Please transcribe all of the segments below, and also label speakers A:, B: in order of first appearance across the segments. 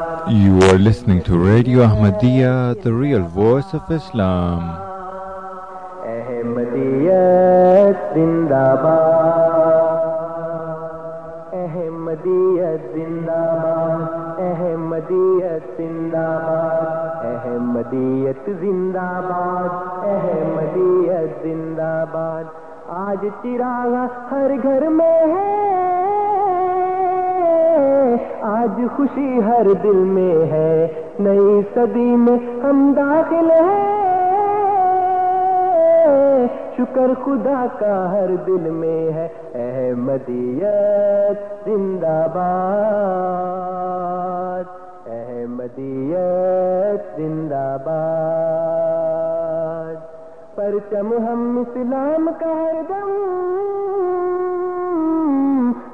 A: You are listening to Radio Ahmadiyya, the real voice of Islam.
B: احمدیت زندہ باد احمدیت زندہ باد احمدیت زندہ باد احمدیت زندہ باد احمدیت زندہ باد آج چراغ ہر گھر میں ہے آج خوشی ہر دل میں ہے، نئی صدی میں ہم داخل ہیں۔ شکر خدا کا ہر دل میں ہے، احمدیت زندہ باد۔ احمدیت زندہ باد۔ پرچم ہم اسلام کا ہر دم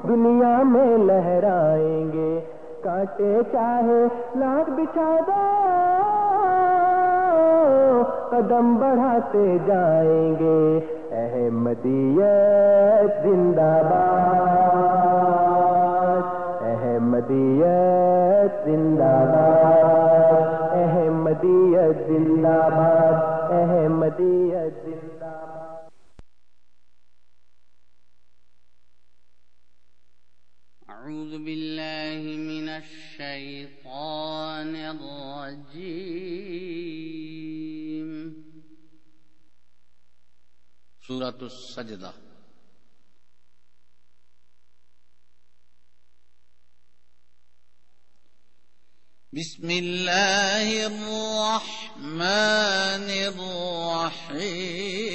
B: دنیا میں لہرائیں گے۔ کاٹے چاہے لاکھ بچھا قدم بڑھاتے جائیں گے۔ احمدیت زندہ باد، احمدیت زندہ باد، احمدیت زندہ باد، احمدیت زندہ باد
C: أعوذ بالله من الشيطان الرجيم. سورة السجدة. بسم الله الرحمن الرحيم.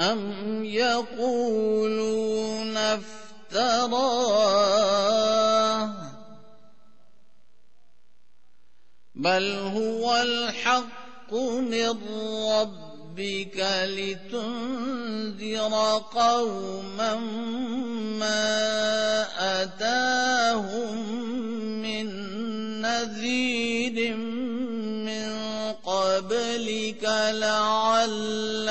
C: أم يقولون افتراه بل هو الحق من ربك لتنذر قوما ما أتاهم من نذير من قبلك لعلهم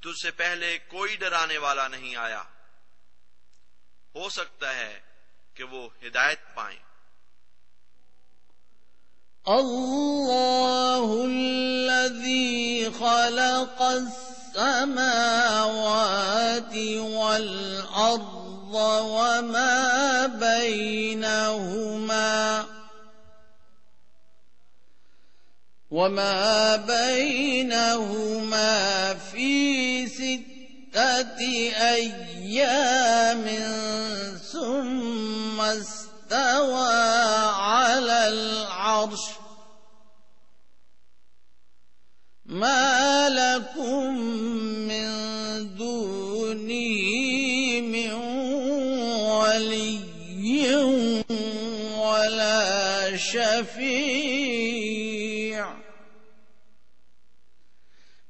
D: تجھ سے پہلے کوئی ڈرانے والا نہیں آیا۔ ہو سکتا ہے کہ وہ ہدایت پائیں۔
C: الله الذي خلق السماوات والأرض وما بينهما وما بينهما في ستة أيام ثم استوى على العرش ما لكم من دونه من ولي ولا شفيع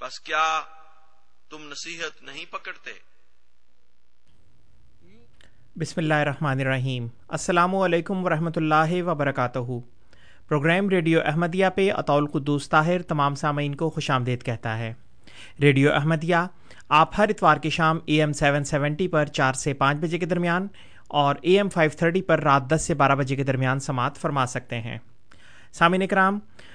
D: بس کیا تم نصیحت نہیں پکڑتے؟
E: بسم اللہ الرحمن الرحیم۔ السلام علیکم ورحمۃ اللہ وبرکاتہ۔ پروگرام ریڈیو احمدیہ پہ اطول قدوس طاہر تمام سامعین کو خوش آمدید کہتا ہے۔ ریڈیو احمدیہ، آپ ہر اتوار کی شام اے ایم سیون سیونٹی پر چار سے پانچ بجے کے درمیان اور اے ایم فائیو تھرٹی پر رات دس سے بارہ بجے کے درمیان سماعت فرما سکتے ہیں۔ سامعین کرام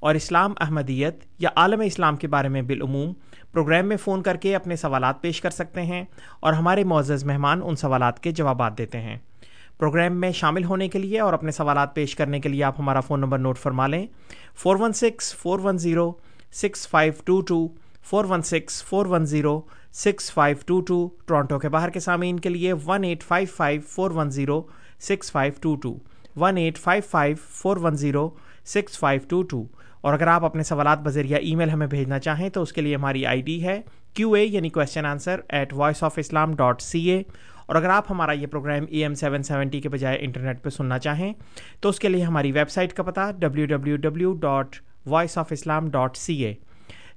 E: اور اسلام احمدیت یا عالم اسلام کے بارے میں بالعموم پروگرام میں فون کر کے اپنے سوالات پیش کر سکتے ہیں اور ہمارے معزز مہمان ان سوالات کے جوابات دیتے ہیں۔ پروگرام میں شامل ہونے کے لیے اور اپنے سوالات پیش کرنے کے لیے آپ ہمارا فون نمبر نوٹ فرما لیں۔ Four one six, four one zero, six five two two, four one six, four one zero, six five two two, Toronto کے باہر کے سامعین کے لیے one eight five five four one zero six five two two one eight five five four one zero six five two two اور اگر آپ اپنے سوالات بذریعہ ای میل ہمیں بھیجنا چاہیں تو اس کے لیے ہماری آئی ڈی ہے کیو اے یعنی question answer at voice of Islam dot C A اور اگر آپ ہمارا یہ programme A M seven seventy کے بجائے انٹرنیٹ پہ سننا چاہیں تو اس کے لیے ہماری ویب سائٹ کا پتہ W W W dot voice of Islam dot C A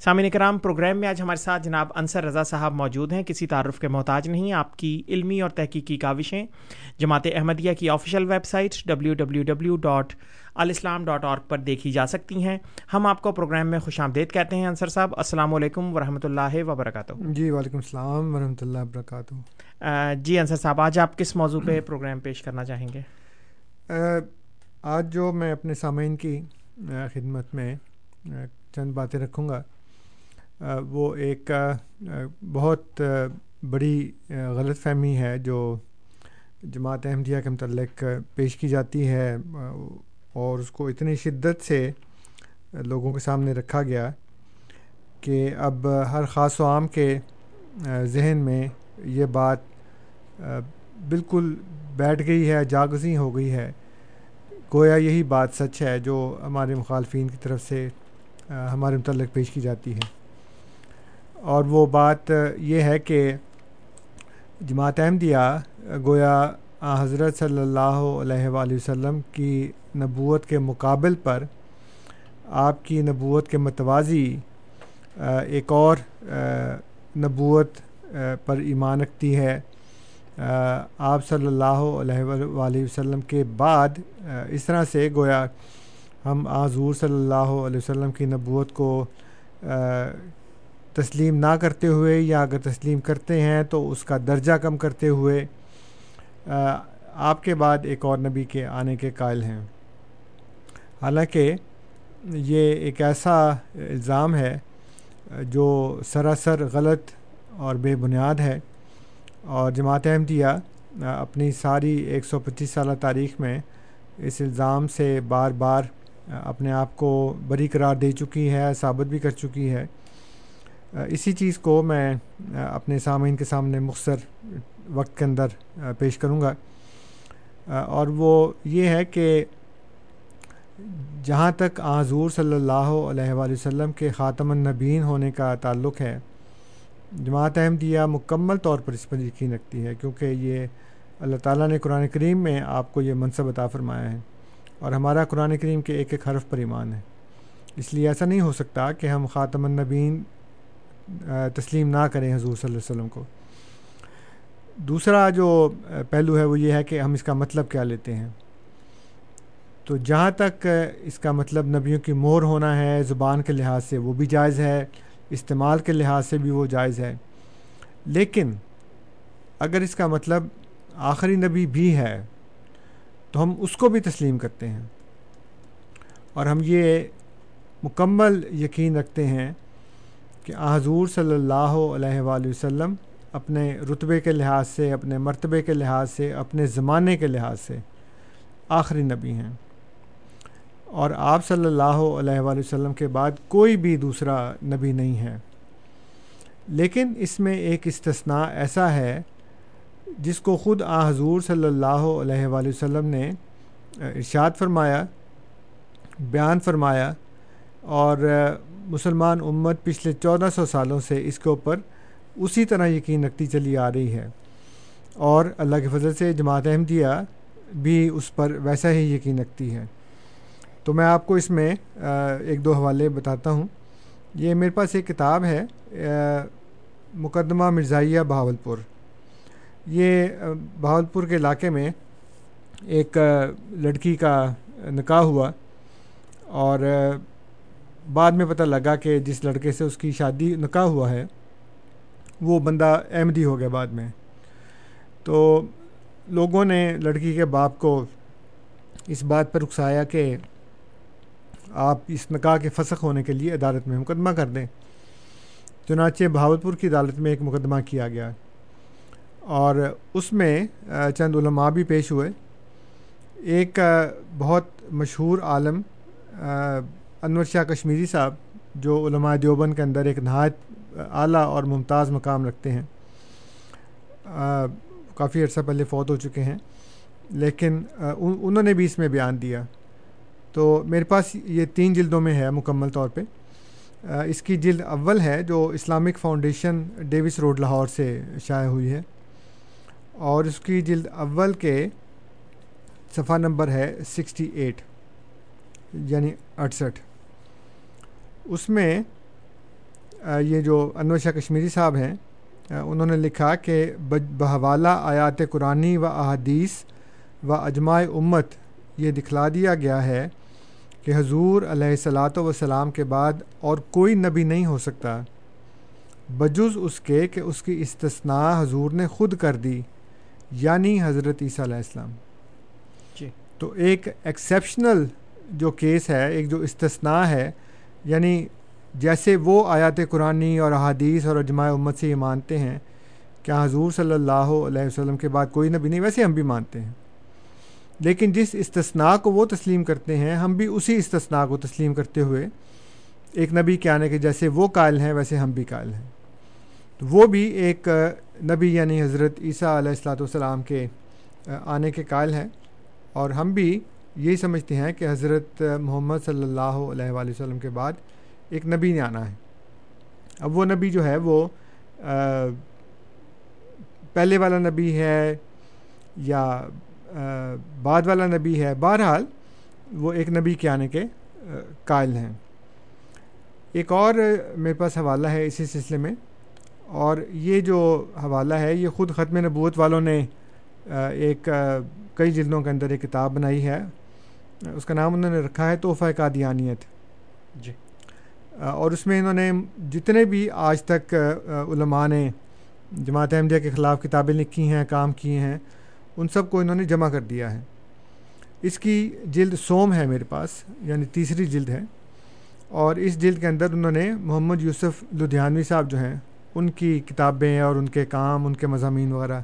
E: سامعین کرام پروگرام میں آج ہمارے ساتھ جناب انصر رضا صاحب موجود ہیں۔ کسی تعارف کے محتاج نہیں آپ کی علمی اور تحقیقی کاوشیں۔ جماعت احمدیہ کی official website W W W dot alislam dot اور پر دیکھی جا سکتی ہیں۔ ہم آپ کو پروگرام میں خوش آمدید کہتے ہیں انصر صاحب۔ السلام علیکم ورحمۃ اللہ وبرکاتہ۔
F: جی وعلیکم السلام ورحمۃ اللہ وبرکاتہ
E: جی انصر صاحب آج آپ کس موضوع پہ پروگرام پیش کرنا چاہیں گے؟
F: آج جو میں اپنے سامعین کی خدمت میں چند باتیں رکھوں گا۔ وہ ایک بہت بڑی غلط فہمی ہے جو جماعت احمدیہ کے متعلق پیش کی جاتی ہے اور اس کو اتنی شدت سے لوگوں کے سامنے رکھا گیا کہ اب ہر خاص و عام کے ذہن میں یہ بات بالکل بیٹھ گئی ہے جاگزی ہو گئی ہے۔ گویا یہی بات سچ ہے جو ہمارے مخالفین کی طرف سے ہمارے متعلق پیش کی جاتی ہے۔ اور وہ بات یہ ہے کہ جماعت احمدیہ گویا حضرت صلی اللہ علیہ وآلہ وسلم کی نبوت کے مقابل پر آپ کی نبوت کے متوازی ایک اور نبوت پر ایمان رکھتی ہے آپ صلی اللہ علیہ وآلہ وسلم کے بعد اس طرح سے گویا ہم حضور صلی اللہ علیہ وسلم کی نبوت کو تسلیم نہ کرتے ہوئے یا اگر تسلیم کرتے ہیں تو اس کا درجہ کم کرتے ہوئے آپ کے بعد ایک اور نبی کے آنے کے قائل ہیں۔ حالانکہ یہ ایک ایسا الزام ہے جو سراسر غلط اور بے بنیاد ہے۔ اور جماعت احمدیہ اپنی ساری ایک سو پچیس سالہ تاریخ میں اس الزام سے بار بار اپنے آپ کو بری قرار دے چکی ہے، ثابت بھی کر چکی ہے۔ اسی چیز کو میں اپنے سامعین کے سامنے مختصر وقت کے اندر پیش کروں گا۔ اور وہ یہ ہے کہ جہاں تک حضور صلی اللہ علیہ وآلہ وسلم کے خاتم النبین ہونے کا تعلق ہے، جماعت احمدیہ مکمل طور پر اس پر یقین رکھتی ہے، کیونکہ یہ اللہ تعالیٰ نے قرآن کریم میں آپ کو یہ منصب عطا فرمایا ہے۔ اور ہمارا قرآن کریم کے ایک ایک حرف پر ایمان ہے۔ اس لیے ایسا نہیں ہو سکتا کہ ہم خاتم النبین تسلیم نہ کریں حضور صلی اللہ علیہ وسلم کو۔ دوسرا جو پہلو ہے وہ یہ ہے کہ ہم اس کا مطلب کیا لیتے ہیں۔ تو جہاں تک اس کا مطلب نبیوں کی مور ہونا ہے، زبان کے لحاظ سے وہ بھی جائز ہے، استعمال کے لحاظ سے بھی وہ جائز ہے۔ لیکن اگر اس کا مطلب آخری نبی بھی ہے، تو ہم اس کو بھی تسلیم کرتے ہیں۔ اور ہم یہ مکمل یقین رکھتے ہیں کہ حضور صلی اللہ علیہ وآلہ وسلم اپنے رتبے کے لحاظ سے، اپنے مرتبے کے لحاظ سے، اپنے زمانے کے لحاظ سے آخری نبی ہیں۔ اور آپ صلی اللہ علیہ وآلہ وسلم کے بعد کوئی بھی دوسرا نبی نہیں ہے۔ لیکن اس میں ایک استثناء ایسا ہے جس کو خود آ، حضور صلی اللہ علیہ وآلہ وسلم نے، ارشاد فرمایا، بیان فرمایا اور مسلمان امت پچھلے چودہ سو سالوں سے اس کے اوپر اسی طرح یقین رکھتی چلی آ رہی ہے۔ اور اللہ کے فضل سے جماعت احمدیہ بھی اس پر ویسا ہی یقین رکھتی ہے۔ تو میں آپ کو اس میں ایک دو حوالے بتاتا ہوں۔ یہ میرے پاس ایک کتاب ہے مقدمہ مرزائیہ بہاول پور یہ بہاول پور کے علاقے میں ایک لڑکی کا نکاح ہوا اور بعد میں پتہ لگا کہ جس لڑکے سے اس کی شادی نکاح ہوا ہے، وہ بندہ احمدی ہو گیا بعد میں۔ تو لوگوں نے لڑکی کے باپ کو اس بات پر اکسایا کہ آپ اس نکاح کے فسخ ہونے کے لیے عدالت میں مقدمہ کر دیں۔ چنانچہ بہاولپور کی عدالت میں ایک مقدمہ کیا گیا۔ اور اس میں چند علماء بھی پیش ہوئے۔ ایک بہت مشہور عالم انور شاہ کشمیری صاحب، جو علماء دیوبند کے اندر ایک نہایت اعلیٰ اور ممتاز مقام رکھتے ہیں۔ کافی عرصہ پہلے فوت ہو چکے ہیں، لیکن انہوں نے بھی اس میں بیان دیا۔ تو میرے پاس یہ تین جلدوں میں ہے مکمل طور پہ۔ اس کی جلد اول ہے جو Islamic Foundation Davis Road Lahore سے شائع ہوئی ہے۔ اور اس کی جلد اول کے صفحہ نمبر ہے سکسٹی ایٹ یعنی اڑسٹھ اس میں یہ جو انور شاہ کشمیری صاحب ہیں انہوں نے لکھا کہ بحوالہ آیات قرآنی و احادیث و اجماع امت یہ دکھلا دیا گیا ہے کہ حضور علیہ السلاۃ وسلام کے بعد اور کوئی نبی نہیں ہو سکتا۔ بجز اس کے کہ اس کی استثناء حضور نے خود کر دی یعنی حضرت عیسیٰ علیہ السلام۔ جی۔ تو ایک ایکسیپشنل جو کیس ہے ایک جو استثناء ہے یعنی جیسے وہ آیات قرآن اور احادیث اور اجماع امت سے یہ مانتے ہیں کہ حضور صلی اللہ علیہ وسلم کے بعد کوئی نبی نہیں؟ ویسے ہم بھی مانتے ہیں۔ لیکن جس استثناء کو وہ تسلیم کرتے ہیں، ہم بھی اسی استثناء کو تسلیم کرتے ہوئے ایک نبی کے آنے کے جیسے وہ قائل ہیں، ویسے ہم بھی قائل ہیں۔ تو وہ بھی ایک نبی یعنی حضرت عیسیٰ علیہ السلاۃ والسلام کے آنے کے قائل ہیں اور ہم بھی یہی سمجھتے ہیں کہ حضرت محمد صلی اللہ علیہ وآلہ وسلم کے بعد ایک نبی نے آنا ہے۔ اب وہ نبی جو ہے وہ پہلے والا نبی ہے یا بعد والا نبی ہے، بہرحال وہ ایک نبی کے آنے کے قائل ہیں۔ ایک اور میرے پاس حوالہ ہے اسی سلسلے میں، اور یہ جو حوالہ ہے، یہ خود ختم نبوت والوں نے ایک کئی جلدوں کے اندر ایک کتاب بنائی ہے۔ اس کا نام انہوں نے رکھا ہے تحفہ قادیانیت۔ جی۔ اور اس میں انہوں نے جتنے بھی آج تک علماء نے جماعت احمدیہ کے خلاف کتابیں لکھی ہیں کام کیے ہیں ان سب کو انہوں نے جمع کر دیا ہے۔ اس کی جلد سوم ہے میرے پاس یعنی تیسری جلد ہے۔ اور اس جلد کے اندر انہوں نے محمد یوسف لدھیانوی صاحب جو ہیں ان کی کتابیں اور ان کے کام ان کے مضامین وغیرہ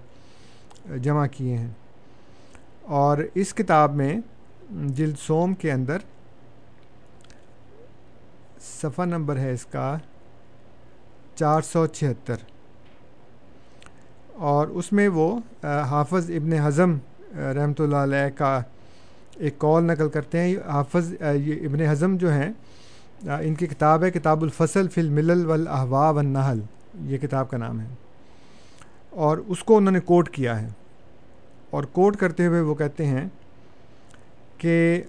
F: جمع کیے ہیں۔ اور اس کتاب میں جلد سوم کے اندر صفحہ نمبر ہے اس کا چار سو چھہتر۔ اور اس میں وہ حافظ ابن حضم رحمۃ اللہ علیہ کا ایک کال نقل کرتے ہیں۔ حافظ یہ ابن حضم جو ہیں ان کی کتاب ہے کتاب الفصل فی الملل والاحوا والنحل۔ یہ کتاب کا نام ہے۔ اور اس کو انہوں نے کوٹ کیا ہے۔ اور کوٹ کرتے ہوئے وہ کہتے ہیں کہ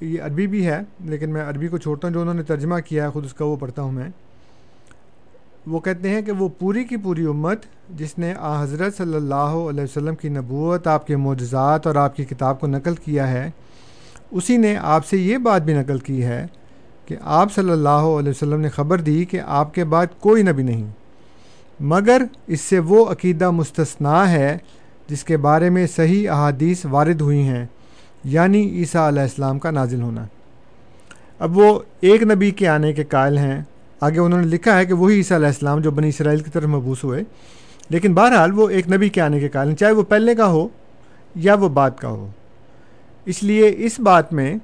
F: یہ عربی بھی ہے، لیکن میں عربی کو چھوڑتا ہوں، جو انہوں نے ترجمہ کیا ہے، خود اس کا وہ پڑھتا ہوں میں۔ وہ کہتے ہیں کہ وہ پوری کی پوری امت، جس نے آ حضرت صلی اللہ علیہ وسلم کی نبوت، آپ کے معجزات اور آپ کی کتاب کو نقل کیا ہے، اسی نے آپ سے یہ بات بھی نقل کی ہے کہ آپ صلی اللہ علیہ وسلم نے خبر دی کہ آپ کے بعد کوئی نبی نہیں۔ مگر اس سے وہ عقیدہ مستثنا ہے جس کے بارے میں صحیح احادیث وارد ہوئی ہیں یعنی عیسیٰ علیہ السلام کا نازل ہونا۔ اب وہ ایک نبی کے آنے کے قائل ہیں۔ آگے انہوں نے لکھا ہے کہ وہی عیسیٰ علیہ السلام جو بنی اسرائیل کی طرف مبوس ہوئے۔ لیکن بہرحال وہ ایک نبی کے آنے کے قائل ہیں، چاہے وہ پہلے کا ہو یا وہ بعد کا ہو۔ اس لیے اس بات میں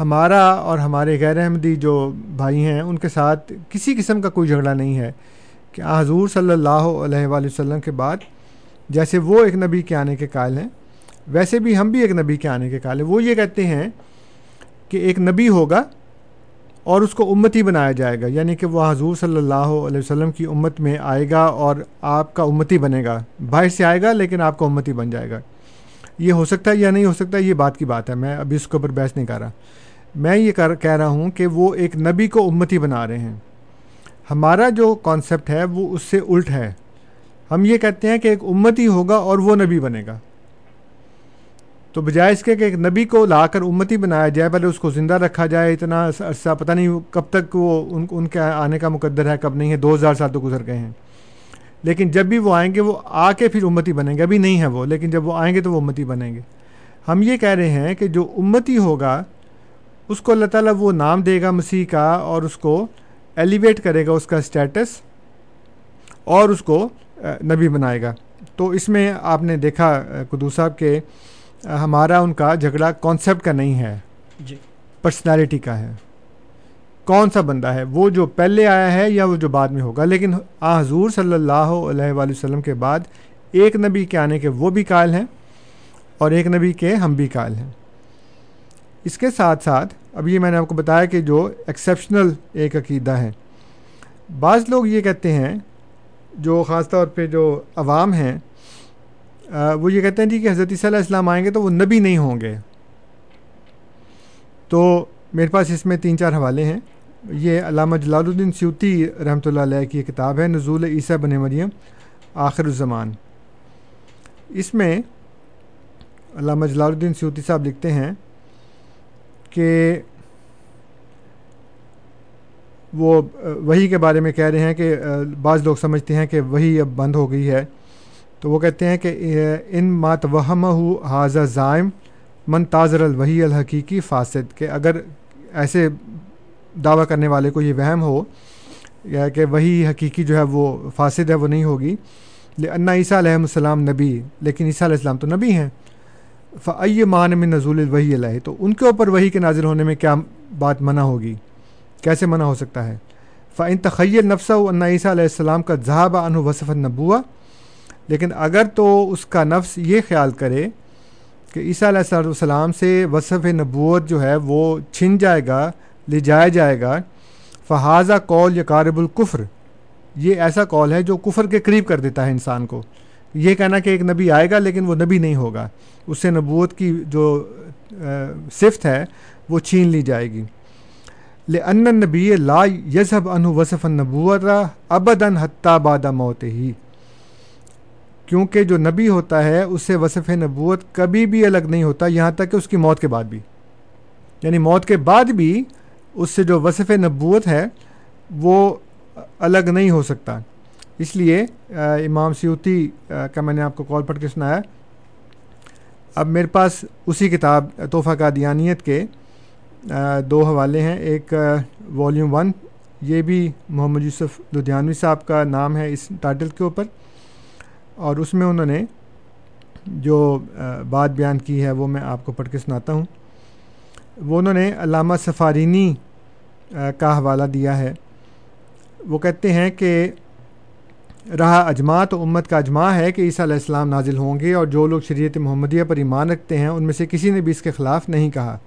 F: ہمارا اور ہمارے غیر احمدی جو بھائی ہیں، ان کے ساتھ کسی قسم کا کوئی جھگڑا نہیں ہے کہ حضور صلی اللہ علیہ وآلہ وسلم کے بعد جیسے وہ ایک نبی کے آنے کے قائل ہیں، ویسے بھی ہم بھی ایک نبی کے آنے کے قائل ہیں۔ وہ یہ کہتے ہیں کہ ایک نبی ہوگا اور اس کو امتی بنایا جائے گا یعنی کہ وہ حضور صلی اللہ علیہ وسلم کی امت میں آئے گا اور آپ کا امتی بنے گا۔ باہر سے آئے گا لیکن آپ کا امتی بن جائے گا۔ یہ ہو سکتا ہے یا نہیں ہو سکتا، یہ بات کی بات ہے۔ میں ابھی اس کے اوپر بحث نہیں کر رہا۔ میں یہ کہہ رہا ہوں کہ وہ ایک نبی کو امتی بنا رہے ہیں۔ ہمارا جو کانسیپٹ ہے وہ اس سے الٹ ہے۔ ہم یہ کہتے ہیں کہ ایک امتی ہوگا اور وہ نبی بنے گا۔ تو بجائے اس کے کہ ایک نبی کو لا کر امتی بنایا جائے، پہلے اس کو زندہ رکھا جائے، اتنا عرصہ پتہ نہیں کب تک وہ ان ان کے آنے کا مقدر ہے، کب نہیں ہے، دو ہزار سال تو گزر گئے ہیں۔ لیکن جب بھی وہ آئیں گے، وہ آ کے پھر امتی بنیں گے۔ ابھی نہیں ہے وہ، لیکن جب وہ آئیں گے تو وہ امتی بنیں گے۔ ہم یہ کہہ رہے ہیں کہ جو امتی ہوگا، اس کو اللہ تعالیٰ وہ نام دے گا، مسیح کا، اور اس کو ایلیویٹ کرے گا، اس کا اسٹیٹس اور اس کو نبی بنائے گا۔ تو اس میں آپ نے دیکھا قدو صاحب کہ ہمارا ان کا جھگڑا کانسیپٹ کا نہیں ہے۔
E: جی۔
F: پرسنالٹی کا ہے۔ کون سا بندہ ہے؟ وہ جو پہلے آیا ہے یا وہ جو بعد میں ہوگا؟ لیکن آ حضور صلی اللہ علیہ وآلہ وسلم کے بعد ایک نبی کے آنے کے وہ بھی قائل ہیں اور ایک نبی کے ہم بھی قائل ہیں۔ اس کے ساتھ ساتھ اب یہ میں نے آپ کو بتایا کہ جو ایکسیپشنل ایک عقیدہ ہے۔ بعض لوگ یہ کہتے ہیں جو خاص طور پہ جو عوام ہیں وہ یہ کہتے ہیں جی کہ حضرت صلی اللہ علیہ السلام آئیں گے تو وہ نبی نہیں ہوں گے۔ تو میرے پاس اس میں تین چار حوالے ہیں۔ یہ علامہ جلال الدین سیوتی رحمۃ اللہ علیہ کی کتاب ہے، نزول عیسیٰ بن مریم، آخر الزمان۔ اس میں علامہ جلال الدین سیوتی صاحب لکھتے ہیں کہ وہ وہی کے بارے میں کہہ رہے ہیں کہ بعض لوگ سمجھتے ہیں کہ وہی اب بند ہو گئی ہے۔ تو وہ کہتے ہیں کہ ان مات وہم ہو حاضر ظائم من تاظر الوحی الحقیقی فاسد، کہ اگر ایسے دعویٰ کرنے والے کو یہ وہم ہو، یا کہ وہی حقیقی جو ہے وہ فاسد ہے، وہ نہیں ہوگی۔ انا عیسیٰ علیہ السلام نبی، لیکن عیسیٰ علیہ السلام تو نبی ہیں۔ فعی مان میں نزول الوحی علیہ، تو ان کے اوپر وہی کے نازل ہونے میں کیا بات منع ہوگی؟ کیسے منع ہو سکتا ہے؟ فعن تخیل نفسہ انا عیسیٰ علیہ السلام کا ذہاب ان وصف نبوا لیکن اگر تو اس کا نفس یہ خیال کرے کہ عیسیٰ علیہ السلام سے وصف نبوت جو ہے وہ چھن جائے گا، لے جایا جائے گا فہذا کول یا کارب القفر یہ ایسا کال ہے جو کفر کے قریب کر دیتا ہے انسان کو۔ یہ کہنا کہ ایک نبی آئے گا لیکن وہ نبی نہیں ہوگا۔ اس سے نبوت کی جو صفت ہے وہ چھین لی جائے گی۔ لے ان نبی لا یزب ان وصف نبوت ابدن حتیٰ بادہ موت ہی کیونکہ جو نبی ہوتا ہے اس سے وصف نبوت کبھی بھی الگ نہیں ہوتا، یہاں تک کہ اس کی موت کے بعد بھی۔ یعنی موت کے بعد بھی اس سے جو وصف نبوت ہے، وہ الگ نہیں ہو سکتا۔ اس لیے امام سیوتی کا میں نے آپ کو کال پڑھ کے سنایا، اب میرے پاس اسی کتاب تحفہ کا دیانیت کے دو حوالے ہیں۔ ایک والیوم ون یہ بھی محمد یوسف لدھیانوی صاحب کا نام ہے اس ٹائٹل کے اوپر۔ اور اس میں انہوں نے جو بات بیان کی ہے وہ میں آپ کو پڑھ کے سناتا ہوں۔ وہ انہوں نے علامہ سفارینی کا حوالہ دیا ہے۔ وہ کہتے ہیں کہ رہا اجماع تو امت کا اجماع ہے کہ عیسیٰ علیہ السلام نازل ہوں گے اور جو لوگ شریعت محمدیہ پر ایمان رکھتے ہیں ان میں سے کسی نے بھی اس کے خلاف نہیں کہا۔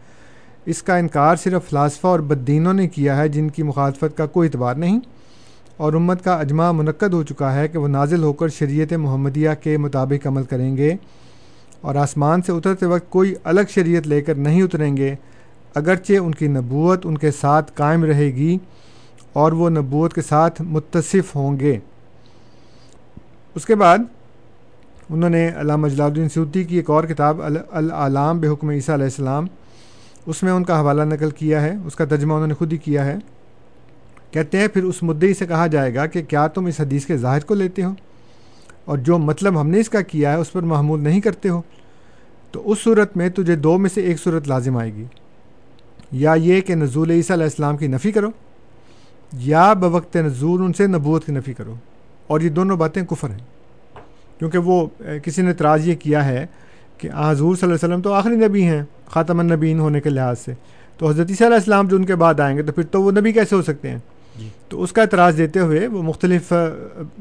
F: اس کا انکار صرف فلاسفہ اور بدینوں نے کیا ہے، جن کی مخالفت کا کوئی اعتبار نہیں۔ اور امت کا اجماع منعقد ہو چکا ہے کہ وہ نازل ہو کر شریعت محمدیہ کے مطابق عمل کریں گے۔ اور آسمان سے اترتے وقت کوئی الگ شریعت لے کر نہیں اتریں گے۔ اگرچہ ان کی نبوت ان کے ساتھ قائم رہے گی اور وہ نبوت کے ساتھ متصف ہوں گے۔ اس کے بعد انہوں نے علامہ مجلا الدین سعودی کی ایک اور کتاب العلام بے حکم عیسیٰ علیہ السلام اس میں ان کا حوالہ نقل کیا ہے، اس کا ترجمہ انہوں نے خود ہی کیا ہے۔ کہتے ہیں، پھر اس مدعی سے کہا جائے گا کہ کیا تم اس حدیث کے ظاہر کو لیتے ہو؟ اور جو مطلب ہم نے اس کا کیا ہے، اس پر محمول نہیں کرتے ہو؟ تو اس صورت میں تجھے دو میں سے ایک صورت لازم آئے گی۔ یا یہ کہ نزول عیسیٰ علیہ السلام کی نفی کرو، یا بوقت نزول ان سے نبوت کی نفی کرو۔ اور یہ دونوں باتیں کفر ہیں۔ کیونکہ وہ کسی نے اعتراض یہ کیا ہے کہ حضور صلی اللہ علیہ وسلم تو آخری نبی ہیں۔ خاتم النبین ہونے کے لحاظ سے۔ تو حضرت عیسیٰ علیہ السلام جو ان کے بعد آئیں گے تو پھر تو وہ نبی کیسے ہو سکتے ہیں؟ جی۔ تو اس کا اعتراض دیتے ہوئے وہ مختلف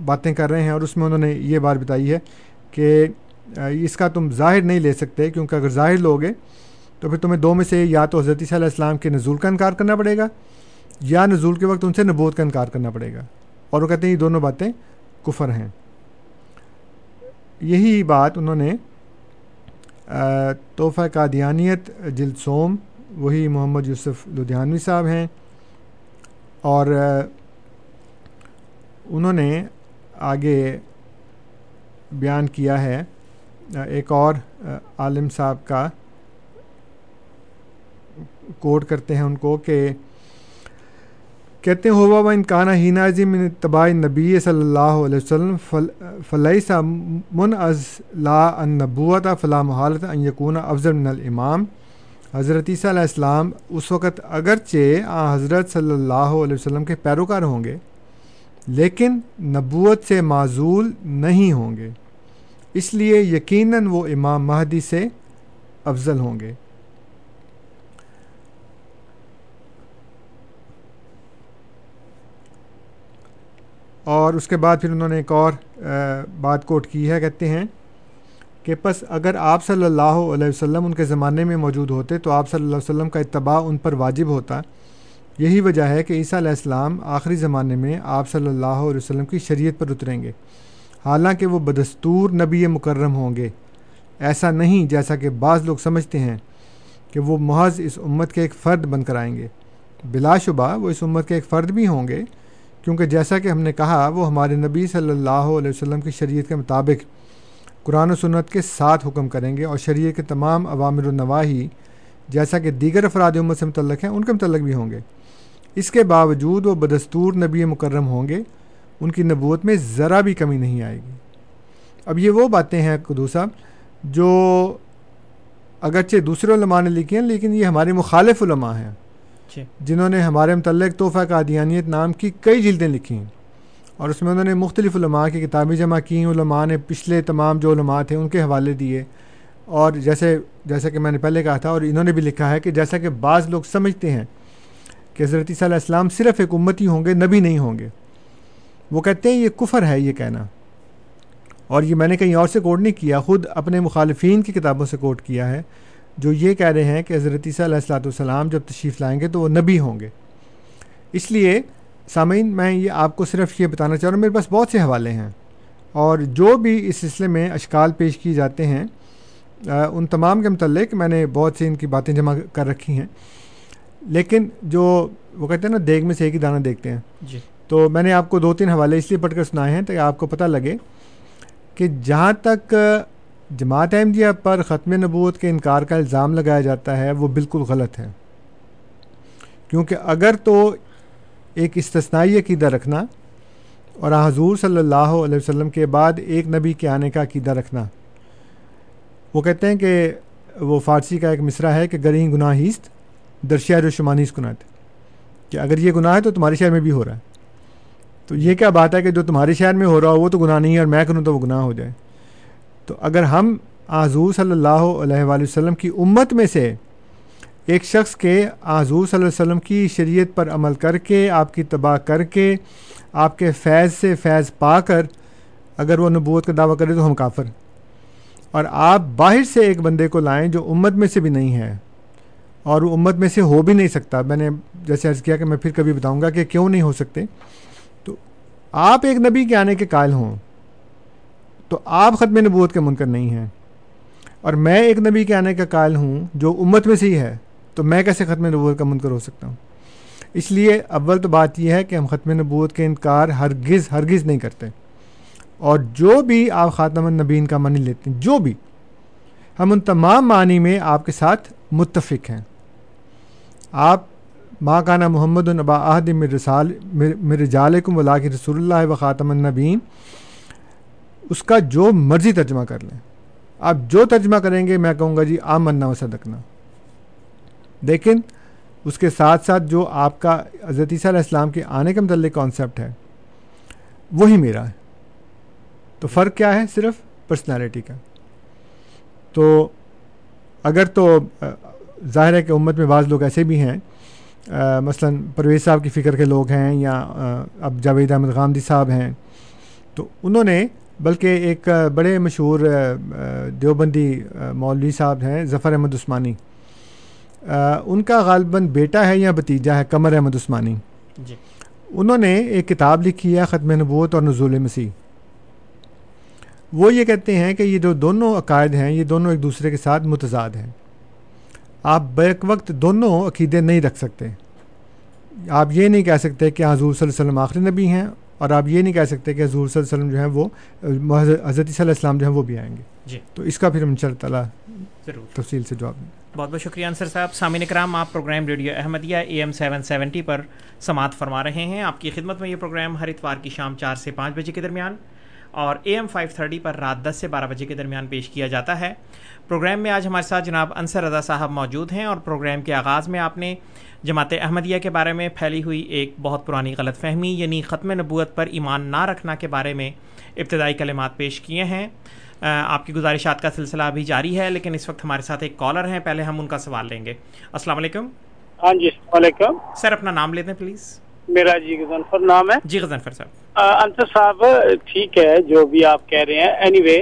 F: باتیں کر رہے ہیں اور اس میں انہوں نے یہ بات بتائی ہے کہ اس کا تم ظاہر نہیں لے سکتے کیونکہ اگر ظاہر لوگے تو پھر تمہیں دو میں سے یا تو حضرت عیسیٰ علیہ السلام کے نزول کا انکار کرنا پڑے گا یا نزول کے وقت ان سے نبوت کا انکار کرنا پڑے گا۔ اور وہ کہتے ہیں یہ دونوں باتیں کفر ہیں۔ یہی بات انہوں نے تحفہ قادیانیت، جلد سوم، وہی محمد یوسف لدھیانوی صاحب ہیں۔ اور انہوں نے آگے بیان کیا ہے۔ ایک اور عالم صاحب کا کوٹ کرتے ہیں ان کو کہ کہتے ہیں ہوا و انکانہ ہینا عظیم طباء نبی صلی اللہ علیہ وسلم فلئی سا من از لا ان نبوت فلاں محالت ان یقون افضل من الامام. حضرت عیسیٰ علیہ السلام اس وقت اگرچہ آ حضرت صلی اللہ علیہ وسلم کے پیروکار ہوں گے، لیکن نبوت سے معذول نہیں ہوں گے۔ اس لیے یقیناً وہ امام مہدی سے افضل ہوں گے۔ اور اس کے بعد پھر انہوں نے ایک اور بات کوٹ کی ہے، کہتے ہیں کہ پس اگر آپ صلی اللہ علیہ وسلم ان کے زمانے میں موجود ہوتے تو آپ صلی اللہ علیہ وسلم کا اتباع ان پر واجب ہوتا۔ یہی وجہ ہے کہ عیسیٰ علیہ السلام آخری زمانے میں آپ صلی اللہ علیہ وسلم کی شریعت پر اتریں گے۔ حالانکہ وہ بدستور نبی مکرم ہوں گے۔ ایسا نہیں جیسا کہ بعض لوگ سمجھتے ہیں کہ وہ محض اس امت کے ایک فرد بن کر آئیں گے۔ بلا شبہ وہ اس امت کے ایک فرد بھی ہوں گے۔ کیونکہ جیسا کہ ہم نے کہا، وہ ہمارے نبی صلی اللہ علیہ وسلم کی شریعت کے مطابق قرآن و سنت کے ساتھ حکم کریں گے اور شریعت کے تمام عوامر النواحی جیسا کہ دیگر افراد امت سے متعلق ہیں، ان کے متعلق بھی ہوں گے۔ اس کے باوجود وہ بدستور نبی مکرم ہوں گے، ان کی نبوت میں ذرا بھی کمی نہیں آئے گی۔ اب یہ وہ باتیں ہیں قدو صاحب، جو اگرچہ دوسرے علماء نے لکھی ہیں، لیکن یہ ہمارے مخالف علماء ہیں۔ جنہوں نے ہمارے متعلق تحفہ قادیانیت نام کی کئی جلدیں لکھی ہیں۔ اور اس میں انہوں نے مختلف علماء کی کتابیں جمع کی علماء نے پچھلے تمام جو علماء تھے ان کے حوالے دیے۔ اور جیسے جیسا کہ میں نے پہلے کہا تھا اور انہوں نے بھی لکھا ہے کہ جیسا کہ بعض لوگ سمجھتے ہیں کہ حضرت عیسیٰ علیہ السلام صرف ایک امتی ہوں گے، نبی نہیں ہوں گے۔ وہ کہتے ہیں یہ کفر ہے، یہ کہنا۔ اور یہ میں نے کہیں اور سے کوٹ نہیں کیا، خود اپنے مخالفین کی کتابوں سے کوٹ کیا ہے۔ جو یہ کہہ رہے ہیں کہ حضرت عیسیٰ علیہ السلاۃ والسلام جب تشریف لائیں گے تو وہ نبی ہوں گے۔ اس لیے سامعین میں یہ آپ کو صرف یہ بتانا چاہ رہا ہوں میرے پاس بہت سے حوالے ہیں اور جو بھی اس سلسلے میں اشکال پیش کی جاتے ہیں ان تمام کے متعلق میں نے بہت سی ان کی باتیں جمع کر رکھی ہیں۔ لیکن جو وہ کہتے ہیں نا دیگ میں سے ایک ہی دانہ دیکھتے ہیں۔ جی۔ تو میں نے آپ کو دو تین حوالے اس لیے پڑھ کر سنائے ہیں تاکہ آپ کو پتہ لگے کہ جہاں تک جماعت احمدیہ پر ختم نبوت کے انکار کا الزام لگایا جاتا ہے، وہ بالکل غلط ہے۔ کیونکہ اگر تو ایک استثنائی عقیدہ رکھنا اور حضور صلی اللہ علیہ وسلم کے بعد ایک نبی کے آنے کا عقیدہ رکھنا، وہ کہتے ہیں کہ وہ فارسی کا ایک مصرع ہے کہ گریں گناہ ہیست درشیا جو شمانیس گناہ کہ اگر یہ گناہ ہے تو تمہارے شہر میں بھی ہو رہا ہے۔ تو یہ کیا بات ہے کہ جو تمہارے شہر میں ہو رہا ہو، وہ تو گناہ نہیں ہے اور میں کروں تو وہ گناہ ہو جائے۔ تو اگر ہم حضور صلی اللہ علیہ وآلہ وسلم کی امت میں سے ایک شخص کے حضور صلی اللہ علیہ وسلم کی شریعت پر عمل کر کے، آپ کی تباہ کر کے، آپ کے فیض سے فیض پا کر اگر وہ نبوت کا دعویٰ کرے تو ہم کافر۔ اور آپ باہر سے ایک بندے کو لائیں جو امت میں سے بھی نہیں ہے اور وہ امت میں سے ہو بھی نہیں سکتا۔ میں نے جیسے عرض کیا کہ میں پھر کبھی بتاؤں گا کہ کیوں نہیں ہو سکتے۔ تو آپ ایک نبی کے آنے کے قائل ہوں۔ تو آپ ختم نبوت کے منکر نہیں ہیں۔ اور میں ایک نبی کے آنے کا قائل ہوں جو امت میں سے ہی ہے، تو میں کیسے ختم نبوت کا منکر ہو سکتا ہوں؟ اس لیے اول تو بات یہ ہے کہ ہم ختم نبوت کے انکار ہرگز ہرگز نہیں کرتے۔ اور جو بھی آپ خاتم النبین کا معنی لیتے ہیں، جو بھی، ہم ان تمام معنی میں آپ کے ساتھ متفق ہیں۔ آپ ماں کانا محمد النبا عہد مرسال مرجالکم ولا کے رسول اللہ و خاتم النبین اس کا جو مرضی ترجمہ کر لیں۔ آپ جو ترجمہ کریں گے، میں کہوں گا جی آم منا و صدقنا۔ لیکن اس کے ساتھ ساتھ جو آپ کا حضرت عیسیٰ علیہ السلام کے آنے کے متعلق کانسیپٹ ہے، وہی میرا ہے۔ تو فرق کیا ہے؟ صرف پرسنالٹی کا۔ تو اگر تو ظاہر ہے کہ امت میں بعض لوگ ایسے بھی ہیں۔ مثلا پرویز صاحب کی فکر کے لوگ ہیں یا اب جاوید احمد غامدی صاحب ہیں۔ تو انہوں نے بلکہ ایک بڑے مشہور دیوبندی مولوی صاحب ہیں ظفر احمد عثمانی۔ ان کا غالباً بیٹا ہے یا بتیجا ہے قمر احمد عثمانی۔ جی۔ انہوں نے ایک کتاب لکھی ہے ختم نبوت اور نزول مسیح۔ وہ یہ کہتے ہیں کہ یہ جو دونوں عقائد ہیں یہ دونوں ایک دوسرے کے ساتھ متضاد ہیں۔ آپ بیک وقت دونوں عقیدے نہیں رکھ سکتے۔ آپ یہ نہیں کہہ سکتے کہ حضور صلی اللہ علیہ وسلم آخری نبی ہیں اور آپ یہ نہیں کہہ سکتے کہ حضور صلی اللہ علیہ وسلم جو ہیں وہ حضرت صلی اللہ السلام جو ہیں وہ بھی آئیں گے۔ جی۔ تو اس کا پھر ہم چل تعالیٰ ضرور۔ تفصیل سے جواب دیں۔
E: بہت بہت شکریہ انصر صاحب۔ سامعین کرام آپ programme radio Ahmadiyya A M seven seventy پر سماعت فرما رہے ہیں۔ آپ کی خدمت میں یہ پروگرام ہر اتوار کی شام چار سے پانچ بجے کے درمیان اور اے ایم فائیو تھرٹی پر رات دس سے بارہ بجے کے درمیان پیش کیا جاتا ہے۔ پروگرام میں آج ہمارے ساتھ جناب انصر رضا صاحب موجود ہیں اور پروگرام کے آغاز میں آپ نے جماعت احمدیہ کے بارے میں پھیلی ہوئی ایک بہت پرانی غلط فہمی یعنی ختم نبوت پر ایمان نہ رکھنا کے بارے میں ابتدائی کلمات پیش کیے ہیں۔ آپ کی گزارشات کا سلسلہ ابھی جاری ہے لیکن اس وقت ہمارے ساتھ ایک کالر ہیں۔ پہلے ہم ان کا سوال لیں گے۔ السلام علیکم۔
G: ہاں جی السلام علیکم۔
E: سر اپنا نام لیتے ہیں پلیز۔
G: میرا جی غزنفر نام ہے۔
E: جی غزنفر صاحب۔
G: انصر صاحب ٹھیک ہے جو بھی آپ کہہ رہے ہیں۔ اینی anyway,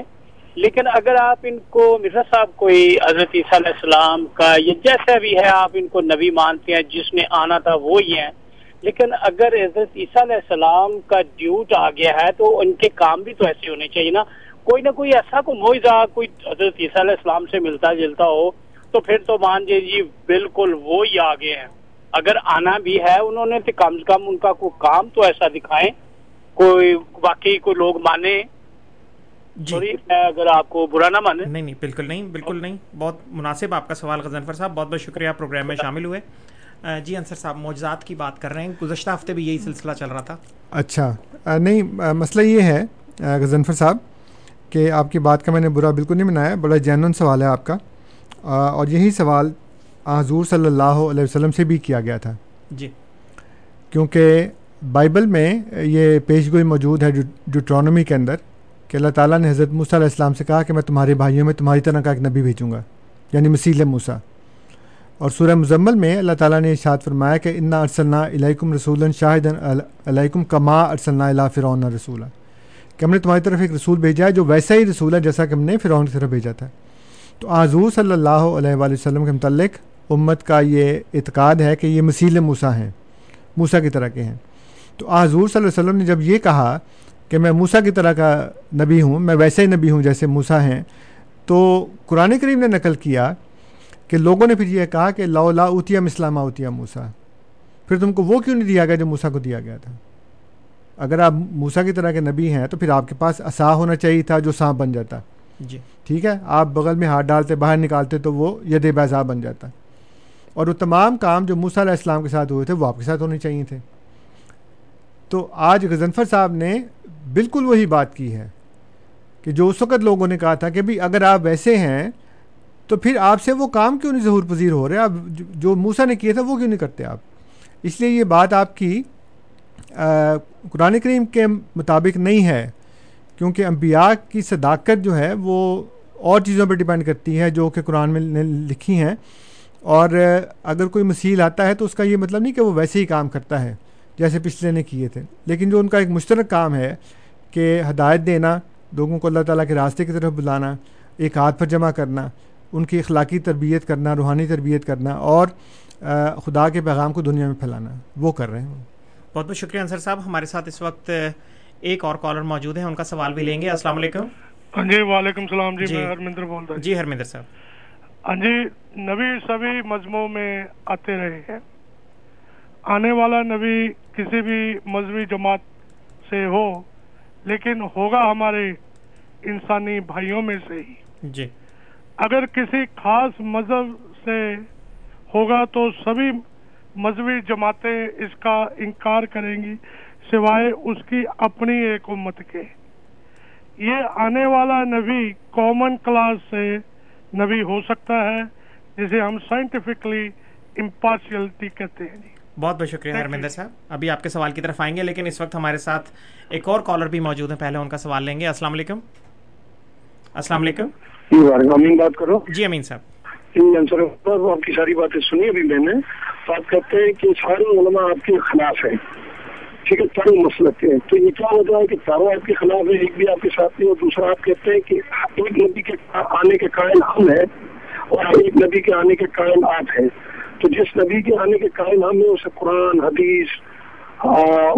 G: لیکن اگر آپ ان کو مرزا صاحب کوئی حضرت عیسیٰ علیہ السلام کا یہ جیسا بھی ہے، آپ ان کو نبی مانتے ہیں، جس نے آنا تھا وہی ہیں۔ لیکن اگر حضرت عیسیٰ علیہ السلام کا ڈیوٹ آ گیا ہے تو ان کے کام بھی تو ایسے ہونے چاہیے نا۔ کوئی نہ کوئی ایسا کو موئزہ کوئی حضرت عیسیٰ علیہ السلام سے ملتا، جلتا ہو، تو پھر تو مان جی جی بالکل وہی آگے ہیں۔ اگر آنا بھی ہے، انہوں نے تو کم سے کم ان کا کوئی کام تو ایسا دکھائیں، کوئی باقی کوئی لوگ مانے جی۔ اگر آپ کو برا نہ مانے۔
E: نہیں نہیں بالکل نہیں بالکل نہیں۔ بہت مناسب آپ کا سوال غزنفر صاحب بہت بہت شکریہ پروگرام میں شامل ہوئے۔ جی انصر صاحب معجزات کی بات کر رہے ہیں۔ گزشتہ ہفتے بھی یہی سلسلہ چل رہا تھا۔
F: اچھا۔ نہیں مسئلہ یہ ہے غزنفر صاحب کہ آپ کی بات کا میں نے برا بالکل نہیں بنایا بڑا جینون سوال ہے آپ کا۔ اور یہی سوال حضور صلی اللہ علیہ وسلم سے بھی کیا گیا تھا۔
E: جی۔
F: کیونکہ بائبل میں یہ پیش گوئی موجود ہے ڈیوٹرانومی کے اندر۔ کہ اللہ تعالیٰ نے حضرت موسیٰ علیہ السلام سے کہا کہ میں تمہارے بھائیوں میں تمہاری طرح کا ایک نبی بھیجوں گا یعنی مسیل موسیٰ۔ اور سورہ مزمل میں اللہ تعالیٰ نے اشاد فرمایا کہ انا ارسلنا علیکم رسول شاہد علیکم کما ارسلنا اللہ فرعون رسول کہ ہم نے تمہاری طرف ایک رسول بھیجا ہے جو ویسا ہی رسول ہے جیسا کہ ہم نے فرعون کی طرف بھیجا تھا۔ تو حضور صلی اللہ علیہ وآلہ وسلم کے متعلق امت کا یہ اعتقاد ہے کہ یہ مسیل موسیٰ ہیں، موسیٰ کی طرح کے ہیں۔ تو حضور صلی اللہ علیہ وسلم نے جب یہ کہا کہ میں موسا کی طرح کا نبی ہوں میں ویسے ہی نبی ہوں جیسے موسا ہیں۔ تو قرآن کریم نے نقل کیا کہ لوگوں نے پھر یہ کہا کہ لا لا اوتیا مسلامہ اوتیا موسا پھر تم کو وہ کیوں نہیں دیا گیا جو موسا کو دیا گیا تھا؟ اگر آپ موسا کی طرح کے نبی ہیں تو پھر آپ کے پاس اصا ہونا چاہیے تھا جو سانپ بن جاتا۔
E: جی۔
F: ٹھیک ہے؟ آپ بغل میں ہاتھ ڈالتے باہر نکالتے تو وہ ید بیضا بن جاتا۔ اور وہ تمام کام جو موسا علیہ السلام کے ساتھ ہوئے تھے وہ آپ کے ساتھ ہونے چاہیے تھے۔ تو آج غزنفر صاحب نے بالکل وہی بات کی ہے کہ جو اس وقت لوگوں نے کہا تھا کہ بھائی اگر آپ ویسے ہیں تو پھر آپ سے وہ کام کیوں نہیں ظہور پذیر ہو رہے؟ آپ جو موسا نے کیے تھا وہ کیوں نہیں کرتے آپ؟ اس لیے یہ بات آپ کی قرآن کریم کے مطابق نہیں ہے، کیونکہ انبیاء کی صداقت جو ہے وہ اور چیزوں پہ ڈپینڈ کرتی ہے جو کہ قرآن میں نے لکھی ہیں۔ اور اگر کوئی مسیل آتا ہے تو اس کا یہ مطلب نہیں کہ وہ ویسے ہی کام کرتا ہے جیسے پچھلے نے کیے تھے، لیکن جو ان کا ایک مشترک کام ہے کہ ہدایت دینا لوگوں کو اللہ تعالیٰ کے راستے کی طرف بلانا ایک ہاتھ پر جمع کرنا ان کی اخلاقی تربیت کرنا روحانی تربیت کرنا اور خدا کے پیغام کو دنیا میں پھیلانا۔ وہ کر رہے ہیں۔
E: بہت بہت شکریہ انصر صاحب۔ ہمارے ساتھ اس وقت ایک اور کالر موجود ہیں ان کا سوال بھی لیں گے۔ السلام علیکم۔
H: ہاں جی وعلیکم السلام جی, جی۔ میں ہرمندر بول رہا ہوں۔
E: جی ہرمندر صاحب۔
H: ہاں جی نبی سبھی مجموع میں آتے رہے ہیں۔ آنے والا نبی کسی بھی مذہبی جماعت سے ہو لیکن ہوگا ہمارے انسانی بھائیوں میں سے ہی۔
E: جی۔
H: اگر کسی خاص مذہب سے ہوگا تو سبھی مذہبی جماعتیں اس کا انکار کریں گی سوائے اس کی اپنی ایک امت کے۔ یہ آنے والا نبی کامن کلاس سے نبی ہو سکتا ہے جسے ہم سائنٹیفکلی امپارشلٹی کہتے ہیں۔ جی
E: بہت بہت شکریہ ہرمندر صاحب۔ ابھی آپ کے سوال کی طرف آئیں گے لیکن اس وقت ہمارے ساتھ ایک اور کالر بھی موجود ہیں پہلے ان کا سوال لیں گے۔ السلام علیکم۔ السلام علیکم۔
I: جی امین بات کرو۔
E: جی امین صاحب۔
I: جی آپ کی ساری باتیں سنی ابھی میں نے۔ آپ کہتے ہیں کہ سارے علماء آپ کے خلاف ہیں۔ ٹھیک ہے چاروں مسلک ہیں۔ تو یہ کیا ہوتا ہے کہ چاروں آپ کے خلاف ہے ایک بھی آپ کے ساتھ نہیں اور دوسرا آپ کہتے ہیں کہ ایک نبی کے آنے کے قائل ہم ہیں اور ایک نبی کے آنے کے قائل آپ ہیں۔ تو جس نبی کے آنے کے قائل ہم ہیں اسے قرآن حدیث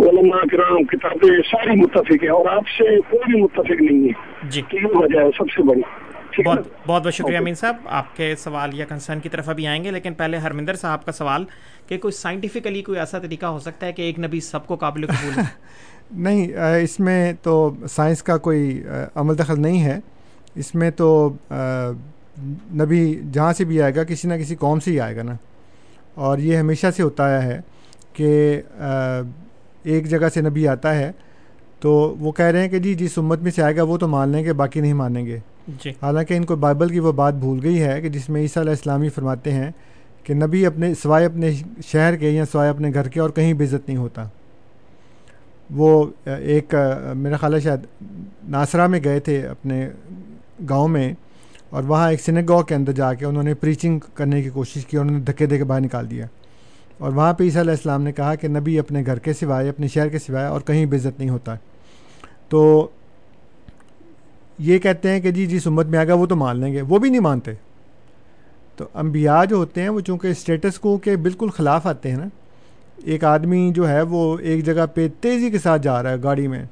I: علماء کرام کتابیں ساری متفق ہیں اور آپ سے کوئی بھی متفق نہیں ہے۔
E: جی۔
I: تو یہ وجہ ہے سب سے بڑی۔
E: بہت بہت بہت شکریہ امین صاحب۔ آپ کے سوال یا کنسرن کی طرف ابھی آئیں گے لیکن پہلے ہرمندر صاحب کا سوال کہ کوئی سائنٹیفکلی کوئی ایسا طریقہ ہو سکتا ہے کہ ایک نبی سب کو قابل قبول
F: نہیں اس میں تو سائنس کا کوئی عمل دخل نہیں ہے۔ اس میں تو نبی جہاں سے بھی آئے گا کسی نہ کسی قوم سے ہی آئے گا نا۔ اور یہ ہمیشہ سے ہوتا آیا ہے کہ ایک جگہ سے نبی آتا ہے تو وہ کہہ رہے ہیں کہ جی جس امت میں سے آئے گا وہ تو مان لیں گے باقی نہیں مانیں گے۔
E: جی۔
F: حالانکہ ان کو بائبل کی وہ بات بھول گئی ہے کہ جس میں عیسیٰ علیہ السلامی فرماتے ہیں کہ نبی اپنے سوائے اپنے شہر کے یا سوائے اپنے گھر کے اور کہیں بھی عزت نہیں ہوتا۔ وہ ایک میرا خیال ہے شاید ناصرہ میں گئے تھے اپنے گاؤں میں۔ اور وہاں ایک سنگاؤ کے اندر جا کے انہوں نے پریچنگ کرنے کی کوشش کی اور انہوں نے دھکے دے کے باہر نکال دیا۔ اور وہاں پہ عیسیٰ علیہ السلام نے کہا کہ نبی اپنے گھر کے سوائے، اپنے شہر کے سوائے اور کہیں بھی عزت نہیں ہوتا۔ تو یہ کہتے ہیں کہ جی جس امت میں آ گیا وہ تو مان لیں گے، وہ بھی نہیں مانتے۔ تو انبیاء جو ہوتے ہیں، وہ چونکہ اسٹیٹس کو کے بالکل خلاف آتے ہیں نا، ایک آدمی جو ہے وہ ایک جگہ پہ تیزی کے ساتھ جا رہا ہے گاڑی میں